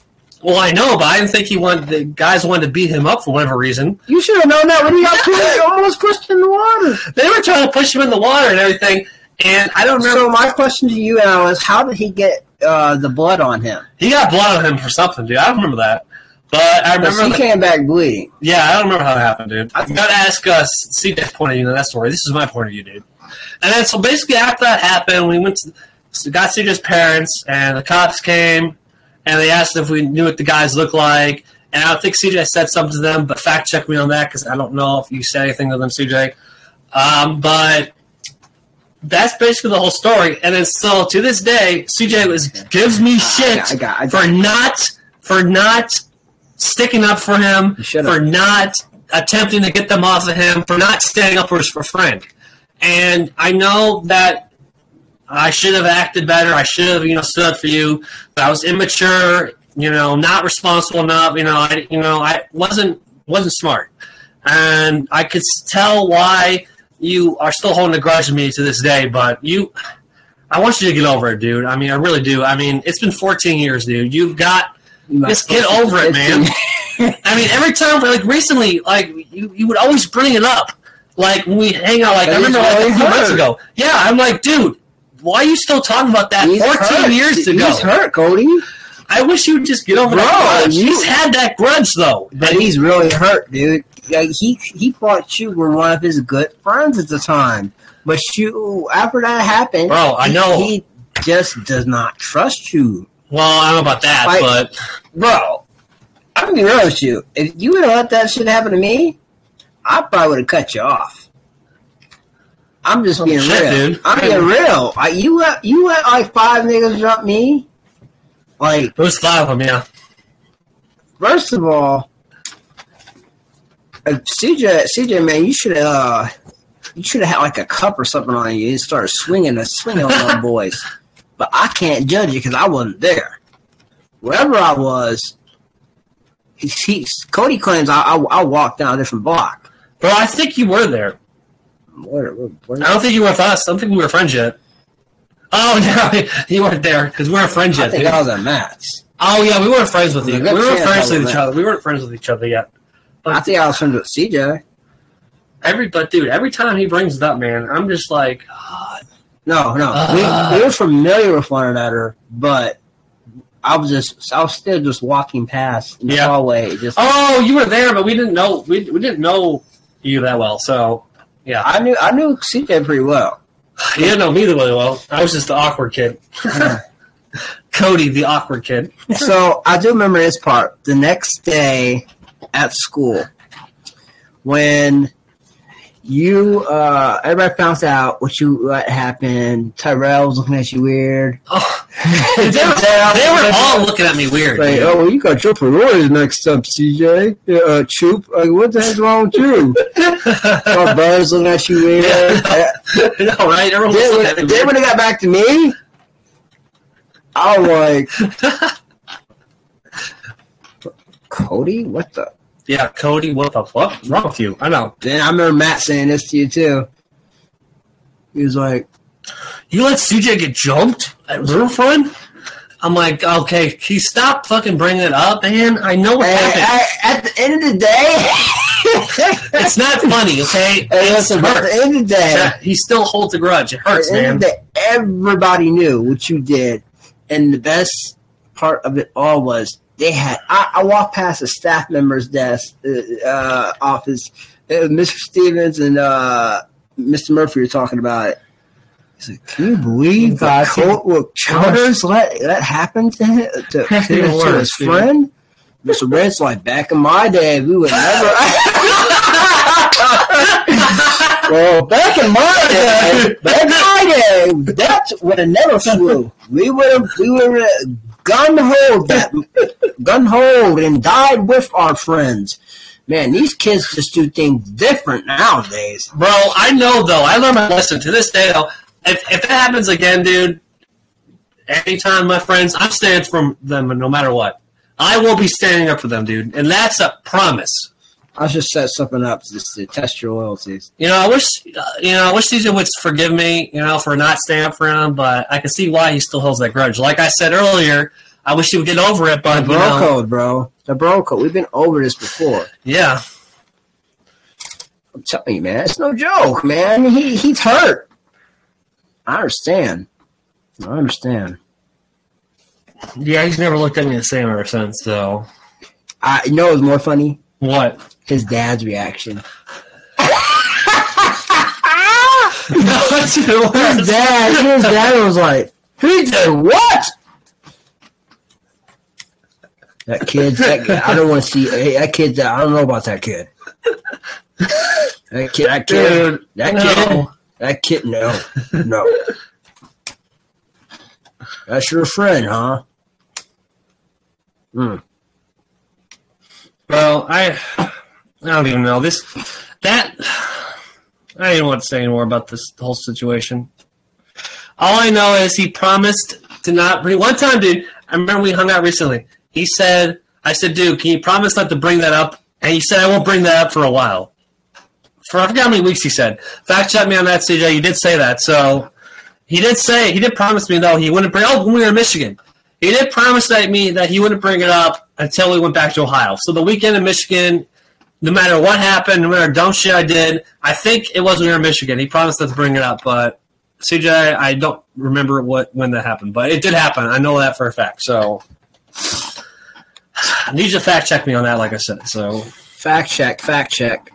Well, I know, but I didn't think he wanted the guys wanted to beat him up for whatever reason. You should have known that when he got pushed, you almost pushed in the water. They were trying to push him in the water and everything. And I don't remember. So my question to you now is, how did he get uh, the blood on him. He got blood on him for something, dude. I don't remember that. But I remember he that- came back bleeding. Yeah, I don't remember how that happened, dude. I- You gotta ask us, CJ's point of view in that story. This is my point of view, dude. And then, so basically, after that happened, we went to so got CJ's parents, and the cops came, and they asked if we knew what the guys looked like. And I don't think CJ said something to them, but fact check me on that because I don't know if you said anything to them, CJ. Um, but that's basically the whole story. And then, so to this day, CJ was gives me shit I got- I got- for not for not sticking up for him, for not attempting to get them off of him, for not standing up for his friend. And I know that I should have acted better. I should have, you know, stood up for you. But I was immature, you know, not responsible enough. You know, I, you know, I wasn't wasn't smart, and I could tell why you are still holding a grudge to me to this day. But you, I want you to get over it, dude. I mean, I really do. I mean, it's been 14 years, dude. You've got just get over it, man. I mean, every time, like recently, like you, you would always bring it up. Like when we hang out, like I remember like a few months ago. Yeah, I'm like, dude, why are you still talking about that He's 14 hurt. years ago? He's hurt, Cody. I wish you would just get over Bro, that grudge. you- He's had that grudge though. But he's really hurt, dude. Like, he he thought you were one of his good friends at the time, but you after that happened, Bro, I he- know. he just does not trust you, well, I don't know about that, Like- but bro. I'm gonna be real with you. If you would have let that shit happen to me, I probably would have cut you off. I'm just being shit, real. dude. I'm being real. I, you let you let like five niggas jump me. Like it was five of them. Yeah, First of all, uh, CJ, CJ, man, you should have, uh, you should have had like a cup or something on you and started swinging and swinging on them boys. But I can't judge you because I wasn't there. Wherever I was, he, he, Cody claims I, I, I walked down a different block. bro. I think you were there. Where, where, where- I don't think you were with us. I don't think we were friends yet. Oh no, you weren't there because we weren't friends I yet. think dude. I was at Matt's. Oh yeah, we weren't friends with you. We weren't friends with each other. We weren't friends with each other yet. I think I was friends with CJ. Every but dude, every time he brings it up, man, I'm just like, No, no, Ah. we, we were familiar with one another, but I was just, I was still just walking past in the Yeah. hallway. Just, oh, you were there, but we didn't know we, we didn't know you that well. So yeah, I knew, I knew CJ pretty well. you didn't know me really well. I was just the awkward kid, Cody, the awkward kid. so I do remember this part. The next day at school, when you, uh, everybody found out what you what happened. Tyrell was looking at you weird. Oh, they, were, they were all looking at me weird. Like, dude. oh, well, you got your priorities next up, CJ. Yeah, uh, Choop. Like, what the heck's wrong with you? Our brothers looking at you weird. Yeah. no, right? Everyone Then looking at me when, then when it got back to me, I was like, Cody, what the? Yeah, Cody, what the fuck wrong with you? I know. Then I remember Matt saying this to you too. He was like, You let CJ get jumped at Riverfront? I'm like, okay, can you stop fucking bringing it up, man? I know what "Hey, happened. I- at the end of the day, it's not funny, okay? Hey, listen, at the end of the day, he still holds a grudge. It hurts, man. day, everybody knew what you did, and the best part of it all was they had. I, I walked past a staff member's desk, uh, uh, office, uh, Mr. Stevens and uh, Mr. Murphy were talking about it. He's like, "Can you believe that Colt what Charters let that happen to him, to, to, to his friend?" Mr. Red's like, "Back in my day, we would never." Well, back in my day, back in my day, that would have never flew. We would have, we would have gun hold that, gun hold and died with our friends. Man, these kids just do things different nowadays. Bro, I know, though. I learned my lesson. To this day, though, if, if that happens again, dude, anytime my friends, I'm standing for them no matter what. I will be standing up for them, dude. And that's a promise. I should set something up just to test your loyalties. You know, I wish, uh, you know, I wish CJ would forgive me, you know, for not standing up for him, but I can see why he still holds that grudge. Like I said earlier, I wish he would get over it, The but, you bro know, code, bro. The bro code. We've been over this before. yeah. I'm telling you, man, it's no joke, man. He he's hurt. I understand. I understand. Yeah, he's never looked at me the same ever since. So I you know it was more funny. what? His dad's reaction. That's His dad, his dad was like, "He did what?" That kid, that kid I don't want to see that kid. I don't know about that kid. That kid, that kid, Dude, that no. kid, that kid. No, no. That's your friend, huh? Hmm. Well, I I don't even know this that I didn't want to say anymore about this whole situation. All I know is he promised to not bring one time, dude. I remember we hung out recently. He said, "I said, dude, can you promise not to bring that up?" And he said, "I won't bring that up for a while." For I forgot how many weeks he said. Fact check me on that, CJ. You did say that, so he did say he did promise me though he wouldn't bring. Oh, when we were in Michigan, he did promise that me that he wouldn't bring it up until we went back to Ohio. So the weekend in Michigan, no matter what happened, no matter dumb shit I did, I think it was when we were in Michigan. He promised not to bring it up, but CJ, I don't remember what when that happened, but it did happen. I know that for a fact. So I need you to fact check me on that, like I said. So Fact check, fact check.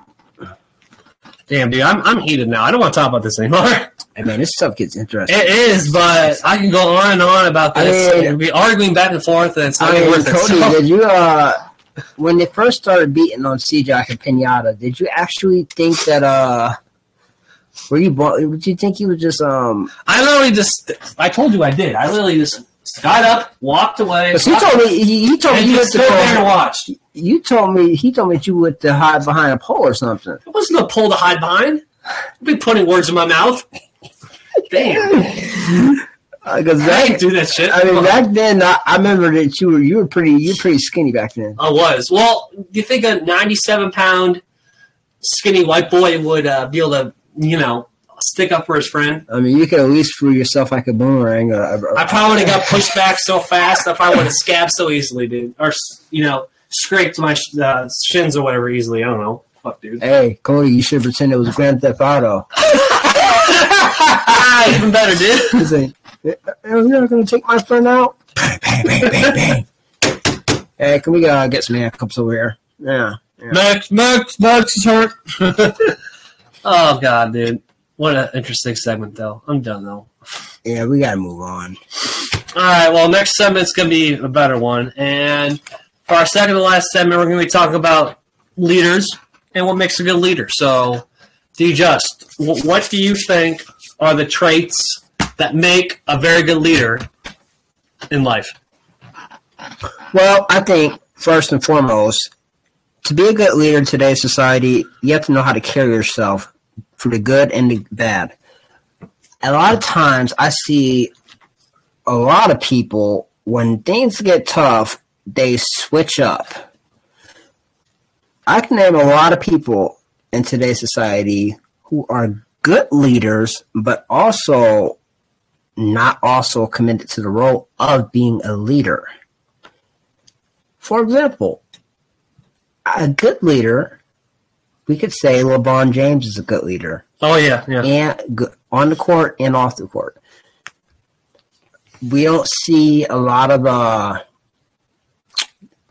damn, dude, I'm I'm heated now. I don't want to talk about this anymore. Hey man, this stuff gets interesting. It is, but I can go on and on about I this. mean- and be arguing back and forth, and it's not I even mean, worth it. Cody, So- did you uh when they first started beating on CJ and Pinata, did you actually think that uh were you did you think he was just um I literally just, I told you I did. I literally just got up, walked away. he told me he, he told me you went stood there and to watched. you told me he told me that you went to hide behind a pole or something. There wasn't a pole to hide behind. I'd be putting words in my mouth. Damn. Because I didn't do that shit. I mean back then I, I remember that you were you were pretty you were pretty skinny back then. I was. Well, do you think a 97 pound skinny white boy would uh, be able to, you know, stick up for his friend? I mean you could at least throw yourself like a boomerang. Uh, I probably would have got pushed back so fast. I probably would have scabbed so easily, dude. Or, you know, scraped my uh, shins or whatever easily. I don't know. Fuck, dude. Hey, Cody, you should pretend it was Grand Theft Auto. Even better, dude. He's like, "Are you not going to take my friend out? Bang, bang, bang, bang, bang. Hey, can we uh, get some handcuffs over here? Yeah. yeah. Max, Max, Max is hurt. oh God, dude! What an interesting segment, though. I'm done though. Yeah, we got to move on. All right. Well, next segment's gonna be a better one, and for our second to last segment, we're gonna be talking about leaders and what makes a good leader. So, D. Just, what do you think are the traits that make a very good leader in life? Well, I think first and foremost, to be a good leader in today's society, you have to know how to carry yourself for the good and the bad. A lot of times, I see a lot of people when things get tough, they switch up. I can name a lot of people in today's society who are good leaders, but also not also committed to the role of being a leader. For example, a good leader, we could say LeBron James is a good leader, Oh yeah, yeah. and on the court and off the court. We don't see a lot of uh,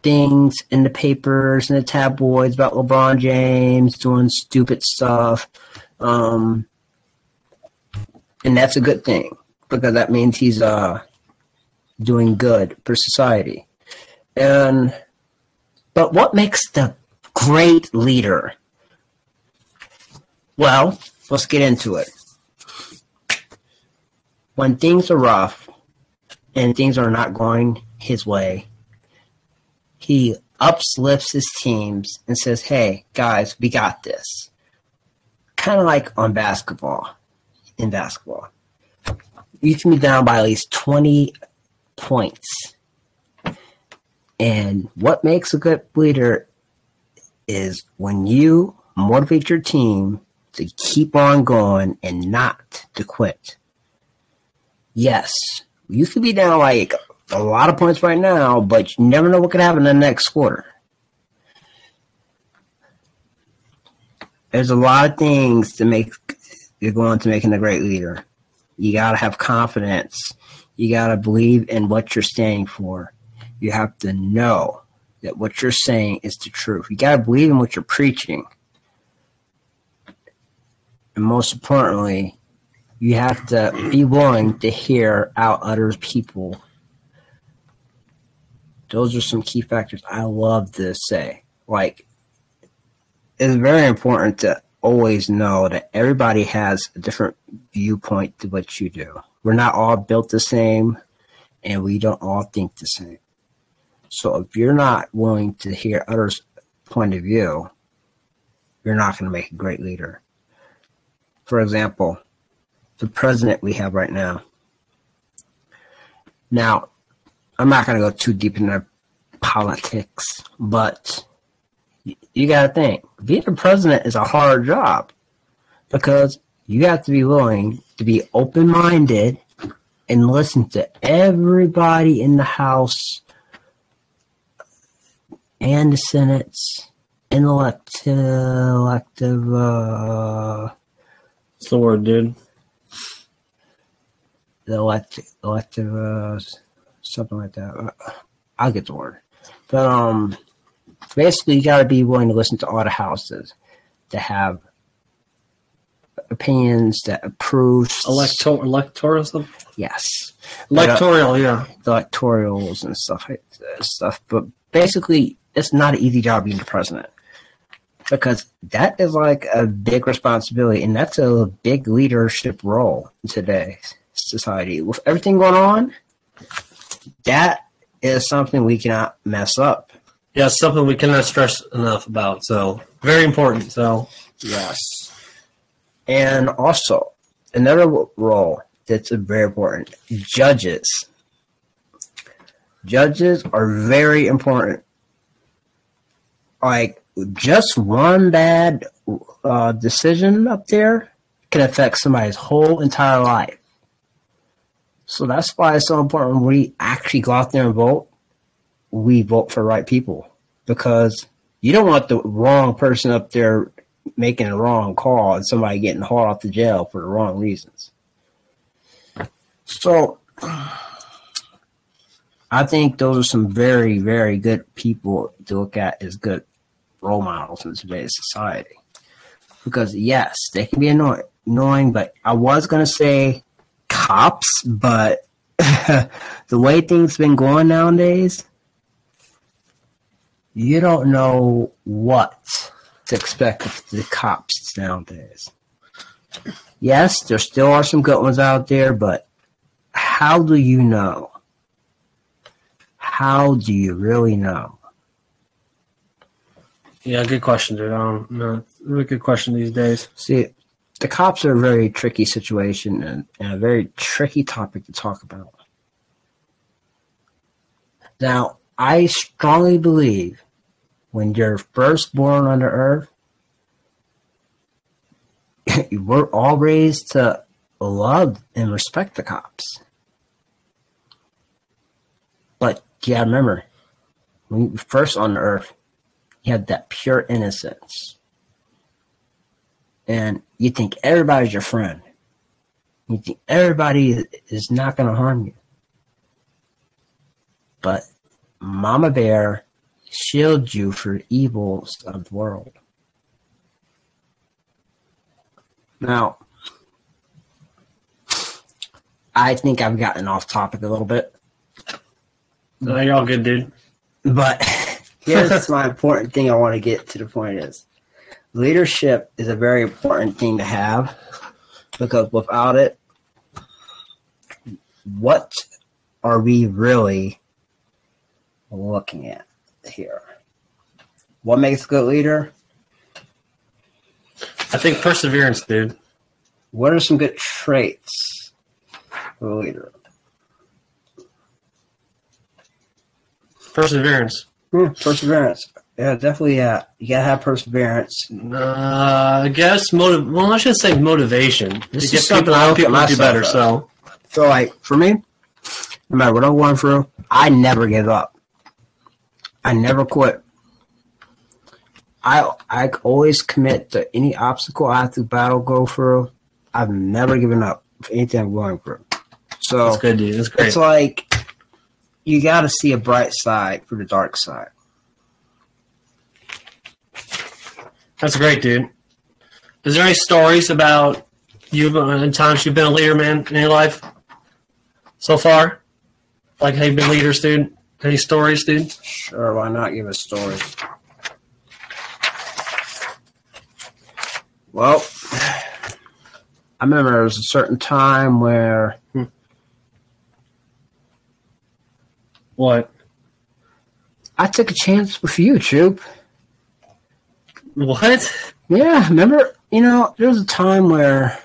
things in the papers and the tabloids about LeBron James doing stupid stuff, um, and that's a good thing because that means he's uh, doing good for society. And but what makes the great leader? Well, let's get into it. When things are rough and things are not going his way, he uplifts his teams and says, Hey, guys, we got this. Kind of like on basketball. In basketball, you can be down by at least 20 points. And what makes a good leader is when you motivate your team to keep on going and not to quit. Yes, you could be down like a lot of points right now, but you never know what could happen in the next quarter. There's a lot of things to make you're going to making a great leader. You got to have confidence. You got to believe in what you're standing for. You have to know that what you're saying is the truth. You got to believe in what you're preaching. And most importantly, you have to be willing to hear out other people. Those are some key factors I love to say. Like, it's very important to always know that everybody has a different viewpoint to what you do. We're not all built the same and we don't all think the same. So if you're not willing to hear others' point of view, you're not going to make a great leader. For example, the president we have right now. Now, I'm not going to go too deep into politics, but you got to think being a president is a hard job because you have to be willing to be open minded and listen to everybody in the House and the Senate's elective uh, What's the word, dude? the elective, elective, uh, something like that. Uh, I'll get the word. But um, basically, you got to be willing to listen to all the houses to have opinions that approve. Elector- electoral stuff? Yes, uh, Electoral, yeah. the electorals and stuff like stuff. But basically, it's not an easy job being the president because that is like a big responsibility, and that's a big leadership role in today's society. With everything going on, that is something we cannot mess up. Yeah, something we cannot stress enough about. So, very important. So, Yes. And also, another role that's very important judges. Judges are very important. Like, just one bad uh, decision up there can affect somebody's whole entire life. So that's why it's so important when we actually go out there and vote, we vote for the right people. Because you don't want the wrong person up there making a wrong call and somebody getting hauled off to jail for the wrong reasons. So I think those are some very, very good people to look at as good role models in today's society. Because yes, they can be annoying, annoying but I was gonna say cops, but the way things been going nowadays, you don't know what to expect of the cops nowadays. Yes, there still are some good ones out there, but how do you know? How do you really know? yeah, good question, dude. I don't. Really good question these days. See, the cops are a very tricky situation and, and a very tricky topic to talk about. Now, I strongly believe when you're first born on the earth, we're all raised to love and respect the cops. But yeah, remember, when you're first on the earth, you have that pure innocence. And you think everybody's your friend. You think everybody is not going to harm you. But Mama Bear shields you for evils of the world. Now, I think I've gotten off topic a little bit, No, you're all good, dude. but here's my important thing I want to get to the point is leadership is a very important thing to have because without it, what are we really looking at here? What makes a good leader? I think perseverance, dude. What are some good traits of a leader? Perseverance. Hmm, perseverance. Yeah, definitely. Yeah, you gotta have perseverance. Uh, I guess motive. Well, I should say motivation. This is something I at people do better. as. So, So, like for me, no matter what I'm going through, I never give up. I never quit. I I always commit to any obstacle I have to battle go through. I've never given up for anything I'm going through. So That's good, dude. That's great. it's like you got to see a bright side for the dark side. That's great, dude. Is there any stories about you uh, in times you've been a leader, man, in your life so far? Like, have you been leaders, dude? Any stories, dude? Sure, why not give a story? Well, I remember there was a certain time where hmm. What? I took a chance with you, Troop. What? Yeah, remember, you know, there was a time where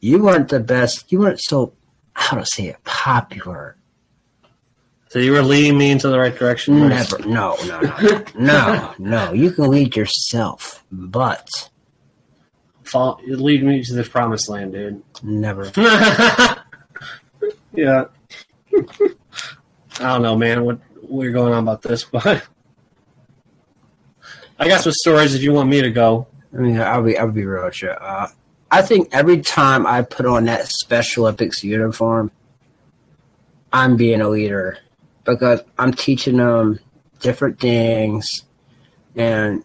you weren't the best, you weren't so, how to say it, popular. So you were leading me into the right direction? Never, no, no, no, no, no. You can lead yourself, but Fall, lead me to the promised land, dude. never. yeah. I don't know, man. What we're going on about this, but I got some stories if you want me to go. I mean, I'll be, I'll be real with you. Uh, I think every time I put on that Special Olympics uniform, I'm being a leader because I'm teaching them different things and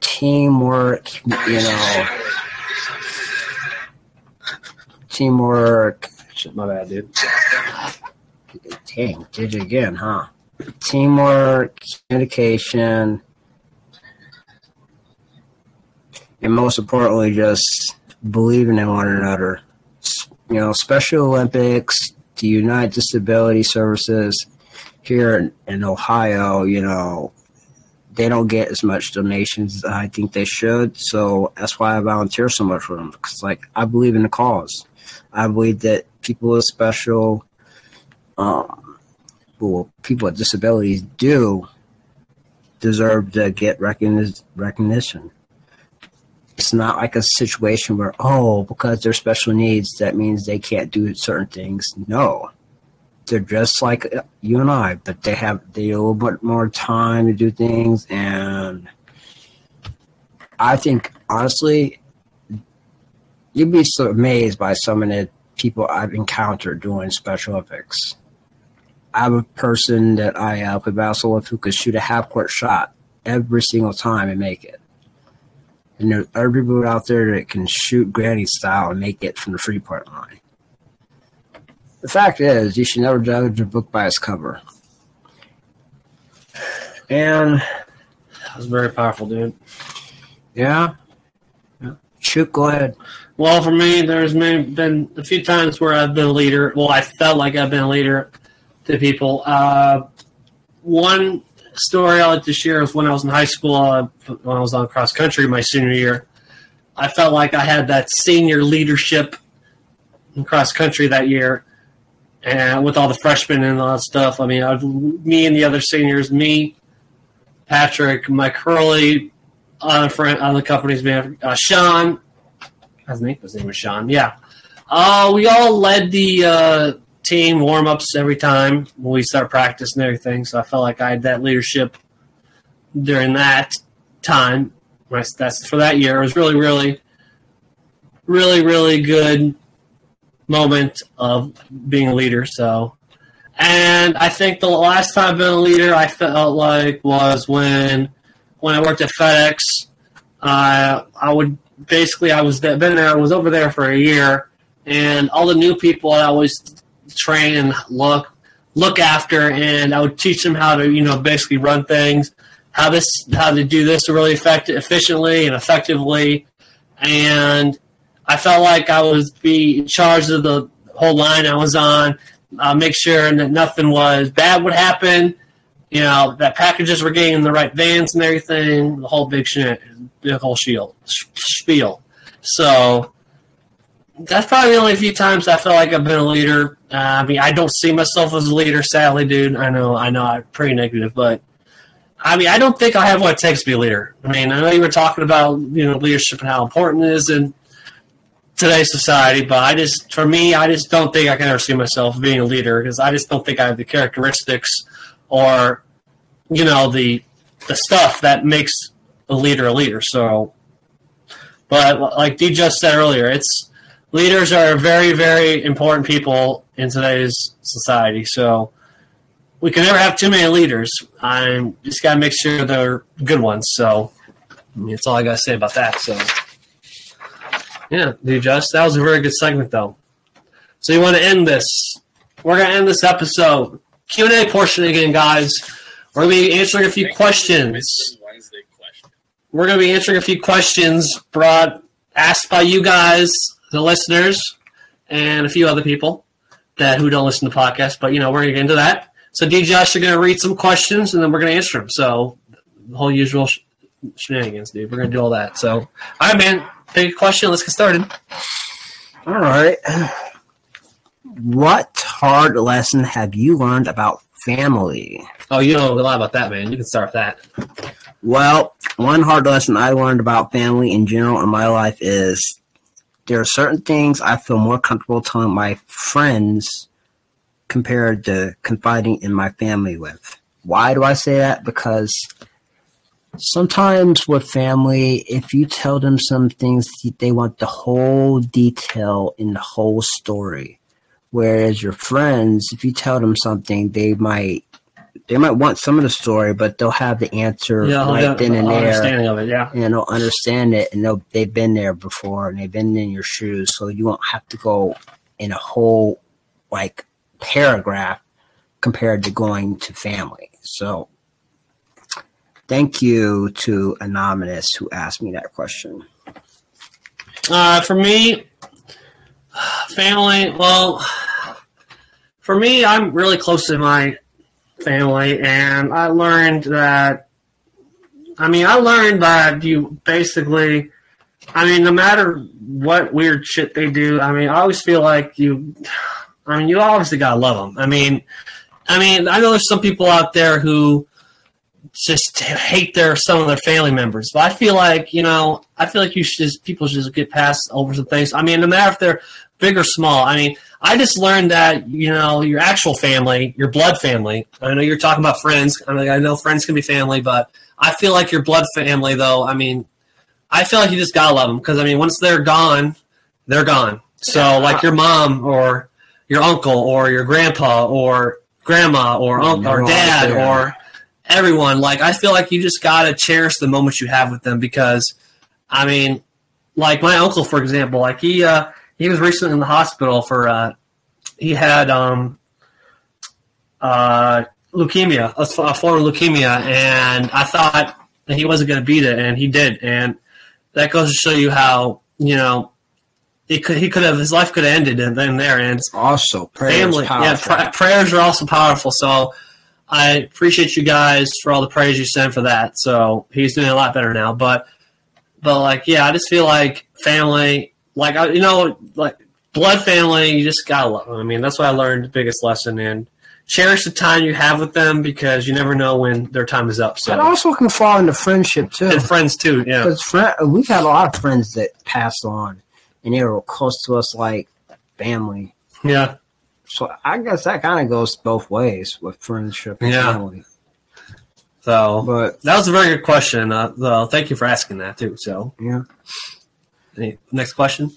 teamwork, you know, teamwork. Shit, my bad, dude. Dang, did it again, huh? Teamwork, communication, and most importantly, just believing in one another. You know, Special Olympics, the United Disability Services here in, Ohio, you know, they don't get as much donations as I think they should. So that's why I volunteer so much for them. Because, like, I believe in the cause. I believe that people with special, um, well, people with disabilities do deserve to get recognition. It's not like a situation where, oh, because they're special needs, that means they can't do certain things. No, they're just like you and I, but they have they a little bit more time to do things, and I think honestly, you'd be so amazed by some of the people I've encountered doing Special Olympics. I have a person that I uh, play basketball with who could shoot a half court shot every single time and make it. And there's other people out there that can shoot granny style and make it from the free part line. The fact is, you should never judge a book by its cover. And That was very powerful, dude. yeah, yeah. shoot, go ahead. Well, for me, there's been been a few times where I've been a leader. Well, I felt like I've been a leader to people. Uh, one story I like to share is when I was in high school, uh, when I was on cross country my senior year. I felt like I had that senior leadership in cross country that year, and with all the freshmen and all that stuff. I mean, I, me and the other seniors, me, Patrick, Mike Hurley, other friend, other companies, man, uh, Sean. His name, his name was Sean. Yeah, uh, we all led the uh, team warm ups every time when we start practice and everything. So I felt like I had that leadership during that time. My- That's for that year. It was really, really, really, really good moment of being a leader. So, and I think the last time I've been a leader, I felt like was when when I worked at FedEx. Uh, I would basically I was been there. I was over there for a year, and all the new people I always train and look look after, and I would teach them how to you know basically run things, how this how to do this really effective, efficiently and effectively, and I felt like I was be in charge of the whole line I was on. Uh, make sure that nothing was bad would happen. You know that packages were getting in the right vans and everything. The whole big shit, the whole shield spiel. So that's probably the only few times I feel like I've been a leader. Uh, I mean, I don't see myself as a leader, sadly, dude. I know, I know, I'm pretty negative, but I mean, I don't think I have what it takes to be a leader. I mean, I know you were talking about you know leadership and how important it is in today's society, but I just, for me, I just don't think I can ever see myself being a leader because I just don't think I have the characteristics or you know the the stuff that makes a leader a leader. So But like D just said earlier, it's leaders are very, very important people in today's society. So we can never have too many leaders. I just got to make sure they're good ones. So I mean, that's all I got to say about that. So yeah, D just that was a very good segment though. So you want to end this? We're gonna end this episode Q and A portion again, guys. We're gonna be answering a few questions. We're gonna be answering a few questions brought asked by you guys, the listeners, and a few other people that who don't listen to podcasts. But you know, we're gonna get into that. So D Josh, you're gonna read some questions and then we're gonna answer them. So the whole usual sh- shenanigans, dude. We're gonna do all that. So all right, man. Take a question. Let's get started. All right. What hard lesson have you learned about family? Oh, you know a lot about that, man. You can start with that. Well, one hard lesson I learned about family in general in my life is there are certain things I feel more comfortable telling my friends compared to confiding in my family with. Why do I say that? Because sometimes with family, if you tell them some things, they want the whole detail in the whole story. Whereas your friends, if you tell them something, they might they might want some of the story, but they'll have the answer Yeah, right then and there understanding of it. Yeah. and they'll understand it and they'll, they've been there before and they've been in your shoes so you won't have to go in a whole like paragraph compared to going to family so thank you to anonymous who asked me that question Uh, for me, family. Well, for me, I'm really close to my family, and I learned that. I mean, I learned that you basically. I mean, no matter what weird shit they do, I mean, I always feel like you. I mean, you obviously gotta love them. I mean, I mean, I know there's some people out there who just hate their some of their family members. But I feel like you know, I feel like you should just people should just get past over some things. I mean, no matter if they're big or small. I mean, I just learned that you know your actual family, your blood family. I know you're talking about friends. I mean, I know friends can be family, but I feel like your blood family, though. I mean, I feel like you just gotta love them because I mean, once they're gone, they're gone. So like your mom or your uncle or your grandpa or grandma or uncle or dad or everyone. Like I feel like you just gotta cherish the moments you have with them because, I mean, like my uncle, for example, like he uh, he was recently in the hospital for uh, he had um uh leukemia, a, a form of leukemia, and I thought that he wasn't going to beat it, and he did, and that goes to show you how you know. He could, he could have his life could have ended and then there and also prayers family yeah powerful. pra- prayers are also powerful so i appreciate you guys for all the praise you sent for that so he's doing a lot better now but but like yeah i just feel like family like you know like blood family you just gotta love them. i mean that's what i learned the biggest lesson and cherish the time you have with them because you never know when their time is up It so also can fall into friendship too and friends too yeah because friend, we've had a lot of friends that passed on and they were close to us like family yeah So I guess that kind of goes both ways with friendship and Yeah. family. so But that was a very good question uh, though thank you for asking that too so yeah. Any, next question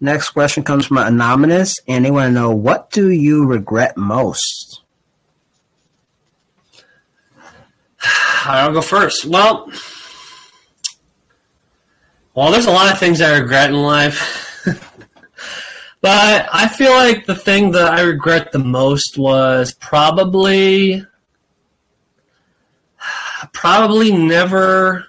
Next question comes from anonymous, and they want to know what do you regret most? I'll go first. Well, well, there's a lot of things I regret in life, but I feel like the thing that I regret the most was probably, probably never,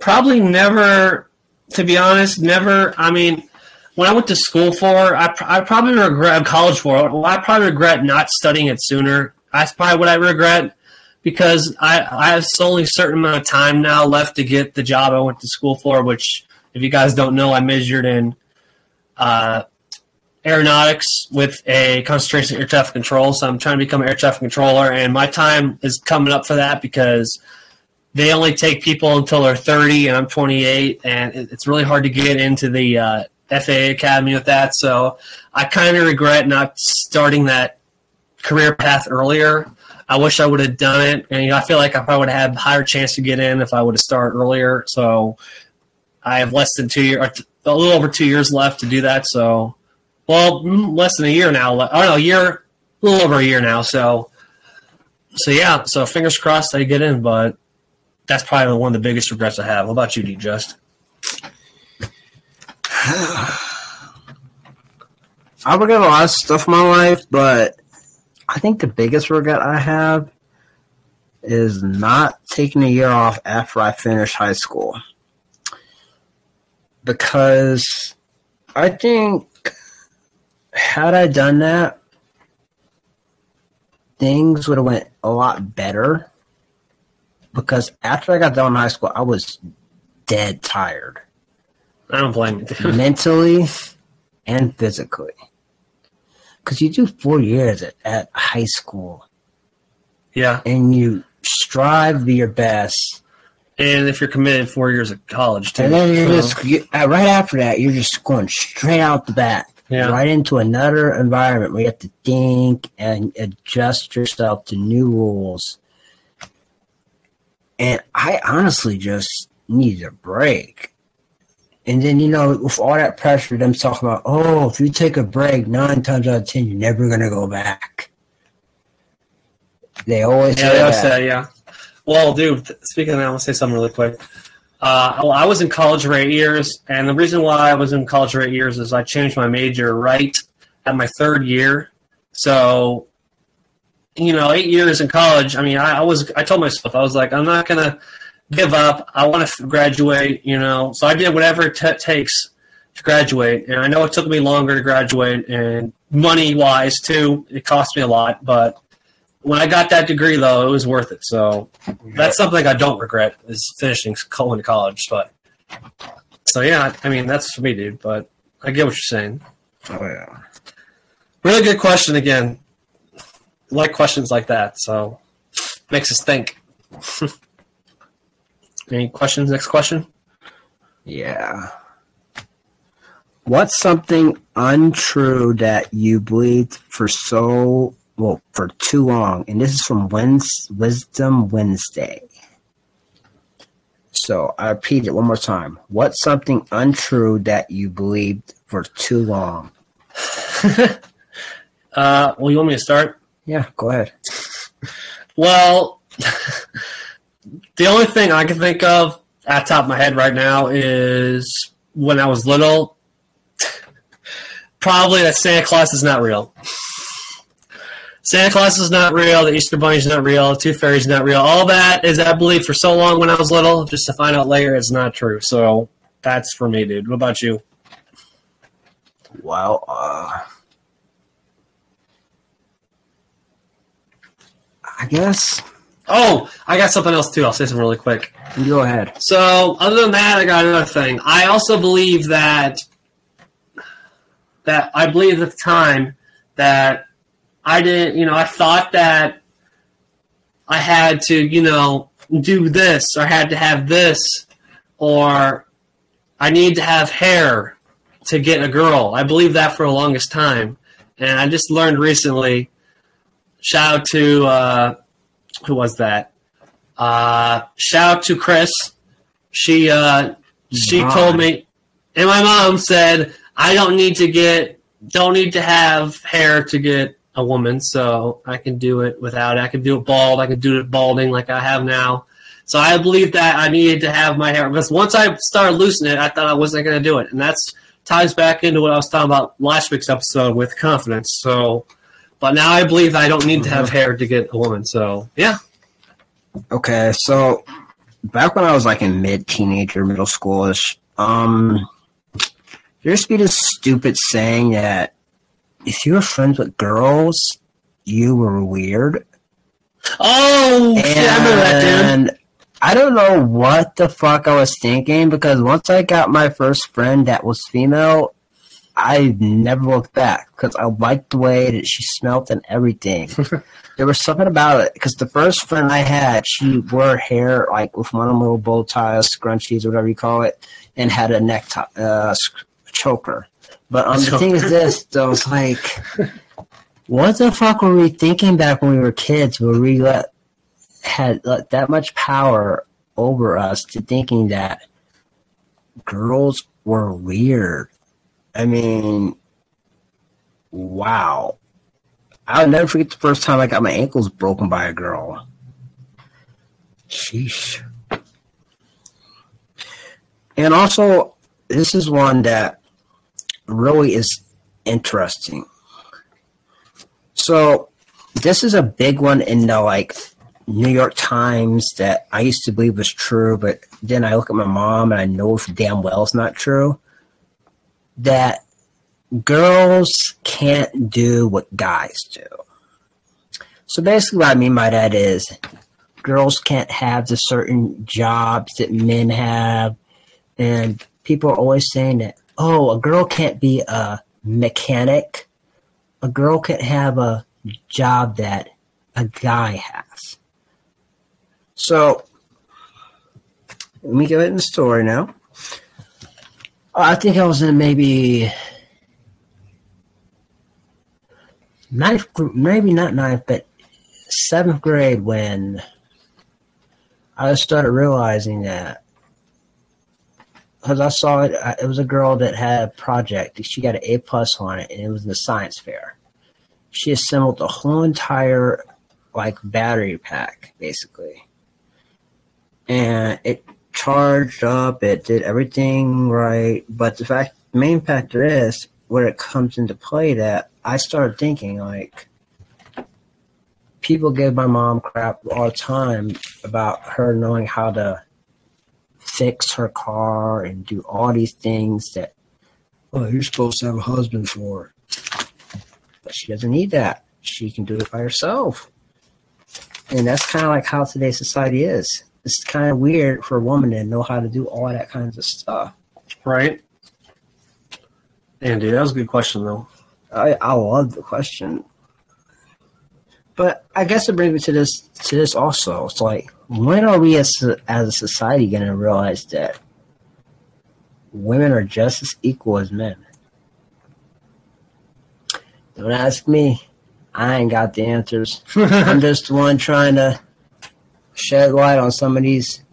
probably never. To be honest, never. I mean, when I went to school for, I, I probably regret college for. Well, I probably regret not studying it sooner. That's probably what I regret because I, I have only a certain amount of time now left to get the job I went to school for. Which, if you guys don't know, I majored in uh, aeronautics with a concentration in air traffic control. So I'm trying to become an air traffic controller, and my time is coming up for that because they only take people until they're 30 and i'm 28 and it's really hard to get into the uh, faa academy with that so i kind of regret not starting that career path earlier I wish I would have done it, and you know, I feel like I probably would have had a higher chance to get in if I would have started earlier. So I have less than two years, a little over two years left to do that. So, well, mm, less than a year now. Oh no, a year, a little over a year now. So, so yeah. So fingers crossed I get in, but that's probably one of the biggest regrets I have. What about you, D? Just I regret a lot of stuff in my life, but I think the biggest regret I have is not taking a year off after I finished high school. Because I think had I done that, things would have went a lot better. Because after I got done in high school, I was dead tired. I don't blame you. mentally and physically because you do four years at, at high school. Yeah. And you strive to be your best. And if you're committed four years of college, too. And then you're so. just, you, uh, right after that, you're just going straight out the bat. Yeah. Right into another environment where you have to think and adjust yourself to new rules. And I honestly just needed a break. And then, you know, with all that pressure, them talking about, oh, if you take a break, nine times out of ten, you're never going to go back. They always yeah, say that. Say, yeah. Well, dude, speaking of that, I want to say something really quick. Uh, well, I was in college for eight years, and the reason why I was in college for eight years is I changed my major right at my third year. So, you know, eight years in college. I mean, I, I was. I told myself I was like, I'm not gonna give up. I want to graduate, you know. So I did whatever it t- takes to graduate. And I know it took me longer to graduate and money wise too, it cost me a lot. But when I got that degree though, it was worth it. So that's something I don't regret is finishing going to college. But so yeah, I mean, that's for me, dude. But I get what you're saying. Oh yeah. Really good question again. Like questions like that. So makes us think. Any questions? Next question. Yeah. What's something untrue that you believed for so well for too long? And this is from Wisdom Wednesday. So I repeat it one more time. What's something untrue that you believed for too long? uh, well, you want me to start? Yeah, go ahead. well, the only thing I can think of at top of my head right now is when I was little, probably that Santa Claus is not real. Santa Claus is not real. The Easter Bunny is not real. The Tooth Fairy is not real. All that is I believe, for so long when I was little, just to find out later it's not true. So that's for me, dude. What about you? Well, uh, I guess Oh, I got something else too. I'll say something really quick. You go ahead. So, other than that, I got another thing. I also believe that that I believe at the time that I didn't, you know, I thought that I had to, you know, do this or had to have this or I need to have hair to get a girl. I believe that for the longest time. And I just learned recently, shout out to uh, who was that? Uh, shout out to Chris. She uh, she mom. told me, and my mom said I don't need to get don't need to have hair to get a woman, so I can do it without. It. I can do it bald. I can do it balding like I have now. So I believe that I needed to have my hair because once I started loosening it, I thought I wasn't going to do it, and that's ties back into what I was talking about last week's episode with confidence. So but now I believe I don't need to have mm-hmm. hair to get a woman. So yeah. Okay, so back when I was like in mid teenager, middle schoolish, um, there used to be this stupid saying that if you were friends with girls, you were weird. Oh, and yeah, I remember that, dude. I don't know what the fuck I was thinking because once I got my first friend that was female, I never looked back because I liked the way that she smelled and everything. there was something about it because the first friend I had, she wore hair like with one of them little bow ties, scrunchies, whatever you call it, and had a neck uh, choker. But um, the thing is this, though, it's like What the fuck were we thinking back when we were kids where we let, had let that much power over us to thinking that girls were weird? I mean, wow. I'll never forget the first time I got my ankles broken by a girl. Sheesh. And also, this is one that really is interesting. So, this is a big one in the like New York Times that I used to believe was true, but then I look at my mom and I know damn well it's not true. That girls can't do what guys do. So basically, what I mean by that is girls can't have the certain jobs that men have and people are always saying that, oh, a girl can't be a mechanic. A girl can't have a job that a guy has. So, let me go in the story now. I think I was in maybe ninth, maybe not ninth, but seventh grade when I started realizing that because I saw it. Uh, it was a girl that had a project. She got an A plus on it, and it was in the science fair. She assembled the whole entire like battery pack, basically, and it charged up. It did everything right, but the fact, main factor is where it comes into play that I started thinking like people give my mom crap all the time about her knowing how to fix her car and do all these things that, oh, you're supposed to have a husband for. But she doesn't need that. She can do it by herself. And that's kind of like how today's society is. It's kind of weird for a woman to know how to do all that kinds of stuff. Right? Andy, that was a good question, though. I, I love the question. But I guess it brings me to this to this also. It's like when are we as as a society going to realize that women are just as equal as men? Don't ask me. I ain't got the answers. I'm just the one trying to shed light on some of these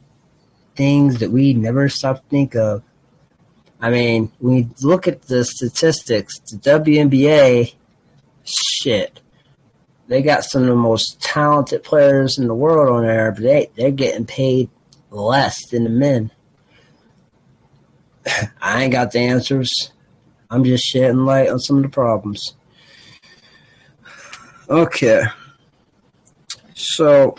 things that we never stop to think of. I mean, when you look at the statistics, the WNBA, shit, they got some of the most talented players in the world on there, but they they're getting paid less than the men. I ain't got the answers. I'm just shedding light on some of the problems. Okay. So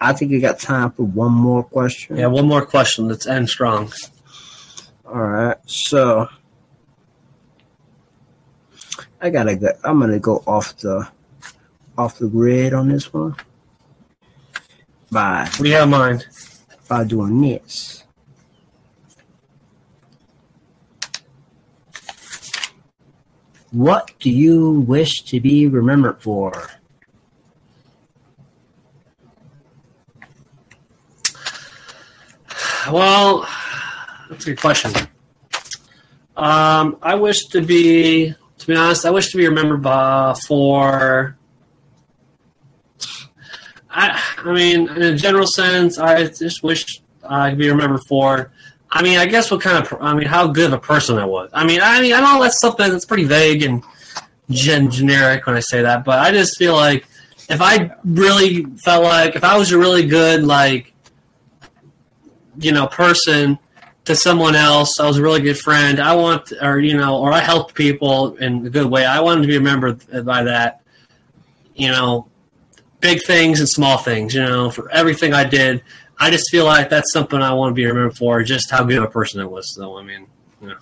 I think we got time for one more question. Yeah, one more question. Let's end strong. All right. So I gotta go. I'm gonna go off the off the grid on this one. By What do you have in mind? by doing this. What do you wish to be remembered for? Well, that's a good question. Um, I wish to be, to be honest, I wish to be remembered by, for. I, I mean, in a general sense, I just wish I could be remembered for. I mean, I guess what kind of, I mean, how good of a person I was. I mean, I mean, I know that's something that's pretty vague and gen- generic when I say that, but I just feel like if I really felt like if I was a really good like you know person to someone else, I was a really good friend. I want or you know or I helped people in a good way. I wanted to be remembered by that. You know, big things and small things. You know, for everything I did. I just feel like that's something I want to be remembered for. Just how good of a person I was. So I mean, you know,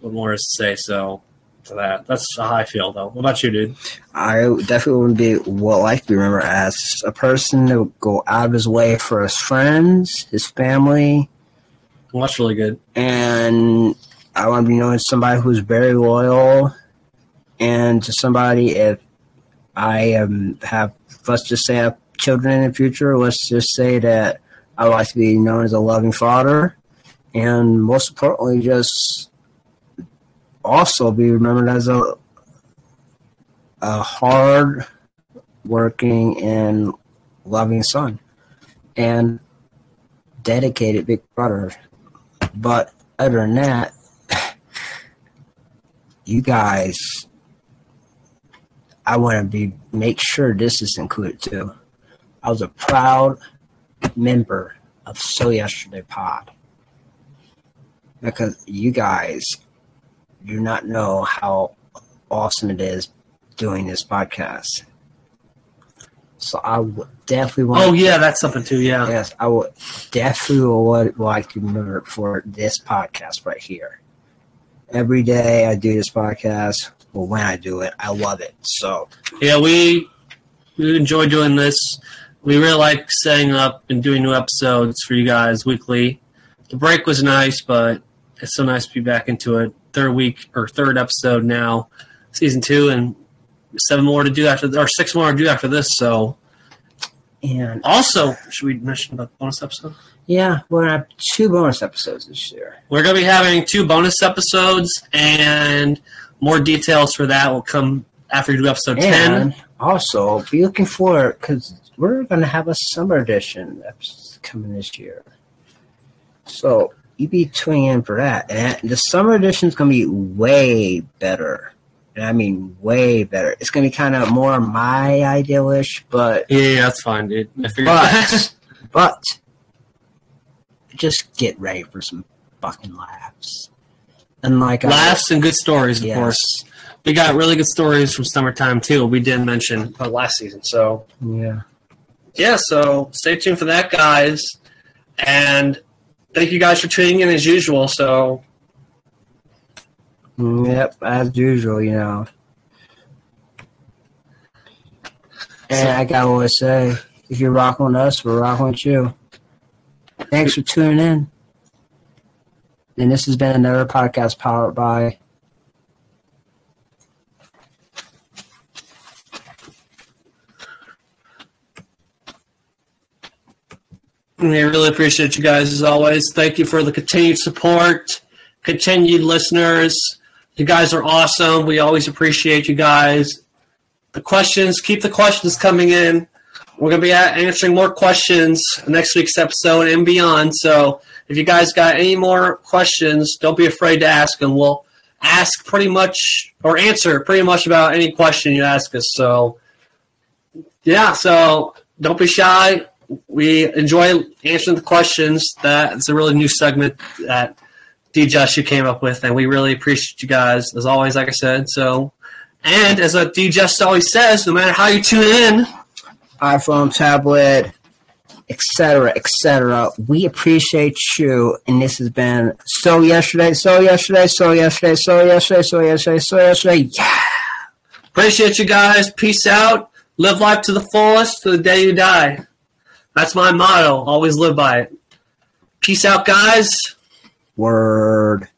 what more is to say? So to that. That's how I feel, though. What about you, dude? I definitely would be what like to be remembered as a person that would go out of his way for his friends, his family, Well, that's really good. and I want to be known as somebody who's very loyal, and to somebody if I um, have let's just say I have children in the future, let's just say that I would like to be known as a loving father, and most importantly, just also be remembered as a a hard working and loving son and dedicated big brother. But other than that, you guys, I want to be make sure this is included too. I was a proud member of So Yesterday Pod because you guys do not know how awesome it is doing this podcast. So I would definitely want. Oh yeah, that's something too. Yeah. Yes, I would definitely would like to remember for this podcast right here. Every day I do this podcast. Well, when I do it, I love it. So Yeah, we we enjoy doing this. We really like setting up and doing new episodes for you guys weekly. The break was nice, but it's so nice to be back into it. Third week or third episode now, season two, and seven more to do after, or six more to do after this. So, and also, should we mention about the bonus episode? yeah, we're gonna have two bonus episodes this year. We're going to be having two bonus episodes, and more details for that will come after we do episode ten. Also be looking for because we're gonna have a summer edition coming this year. So you be tuning in for that. And the summer edition is gonna be way better. And I mean way better. It's gonna be kind of more my idealish, but Yeah, yeah, that's fine, dude. I figured. but but just get ready for some fucking laughs. And like I- Laughs and good stories, of Yes. course. We got really good stories from summertime too. We didn't mention uh, last season, so yeah. yeah. So stay tuned for that, guys. And thank you guys for tuning in as usual. So Yep, as usual, you know. And I got to always say, if you're rocking us, we're rocking with you. Thanks for tuning in. And this has been another podcast powered by we really appreciate you guys as always. Thank you for the continued support, continued listeners. You guys are awesome. We always appreciate you guys. The questions, keep the questions coming in. We're going to be answering more questions next week's episode and beyond. So if you guys got any more questions, don't be afraid to ask them. We'll ask pretty much or answer pretty much about any question you ask us. So yeah, so don't be shy. We enjoy answering the questions. That's a really new segment that D Just you came up with, and we really appreciate you guys as always. Like I said, so and as a D Just always says, no matter how you tune in, iPhone, tablet, etc., etc. We appreciate you, and this has been so yesterday, so yesterday, so yesterday, so yesterday, so yesterday, so yesterday. Yeah. appreciate you guys. Peace out. Live life to the fullest to the day you die. That's my motto. Always live by it. Peace out, guys. Word.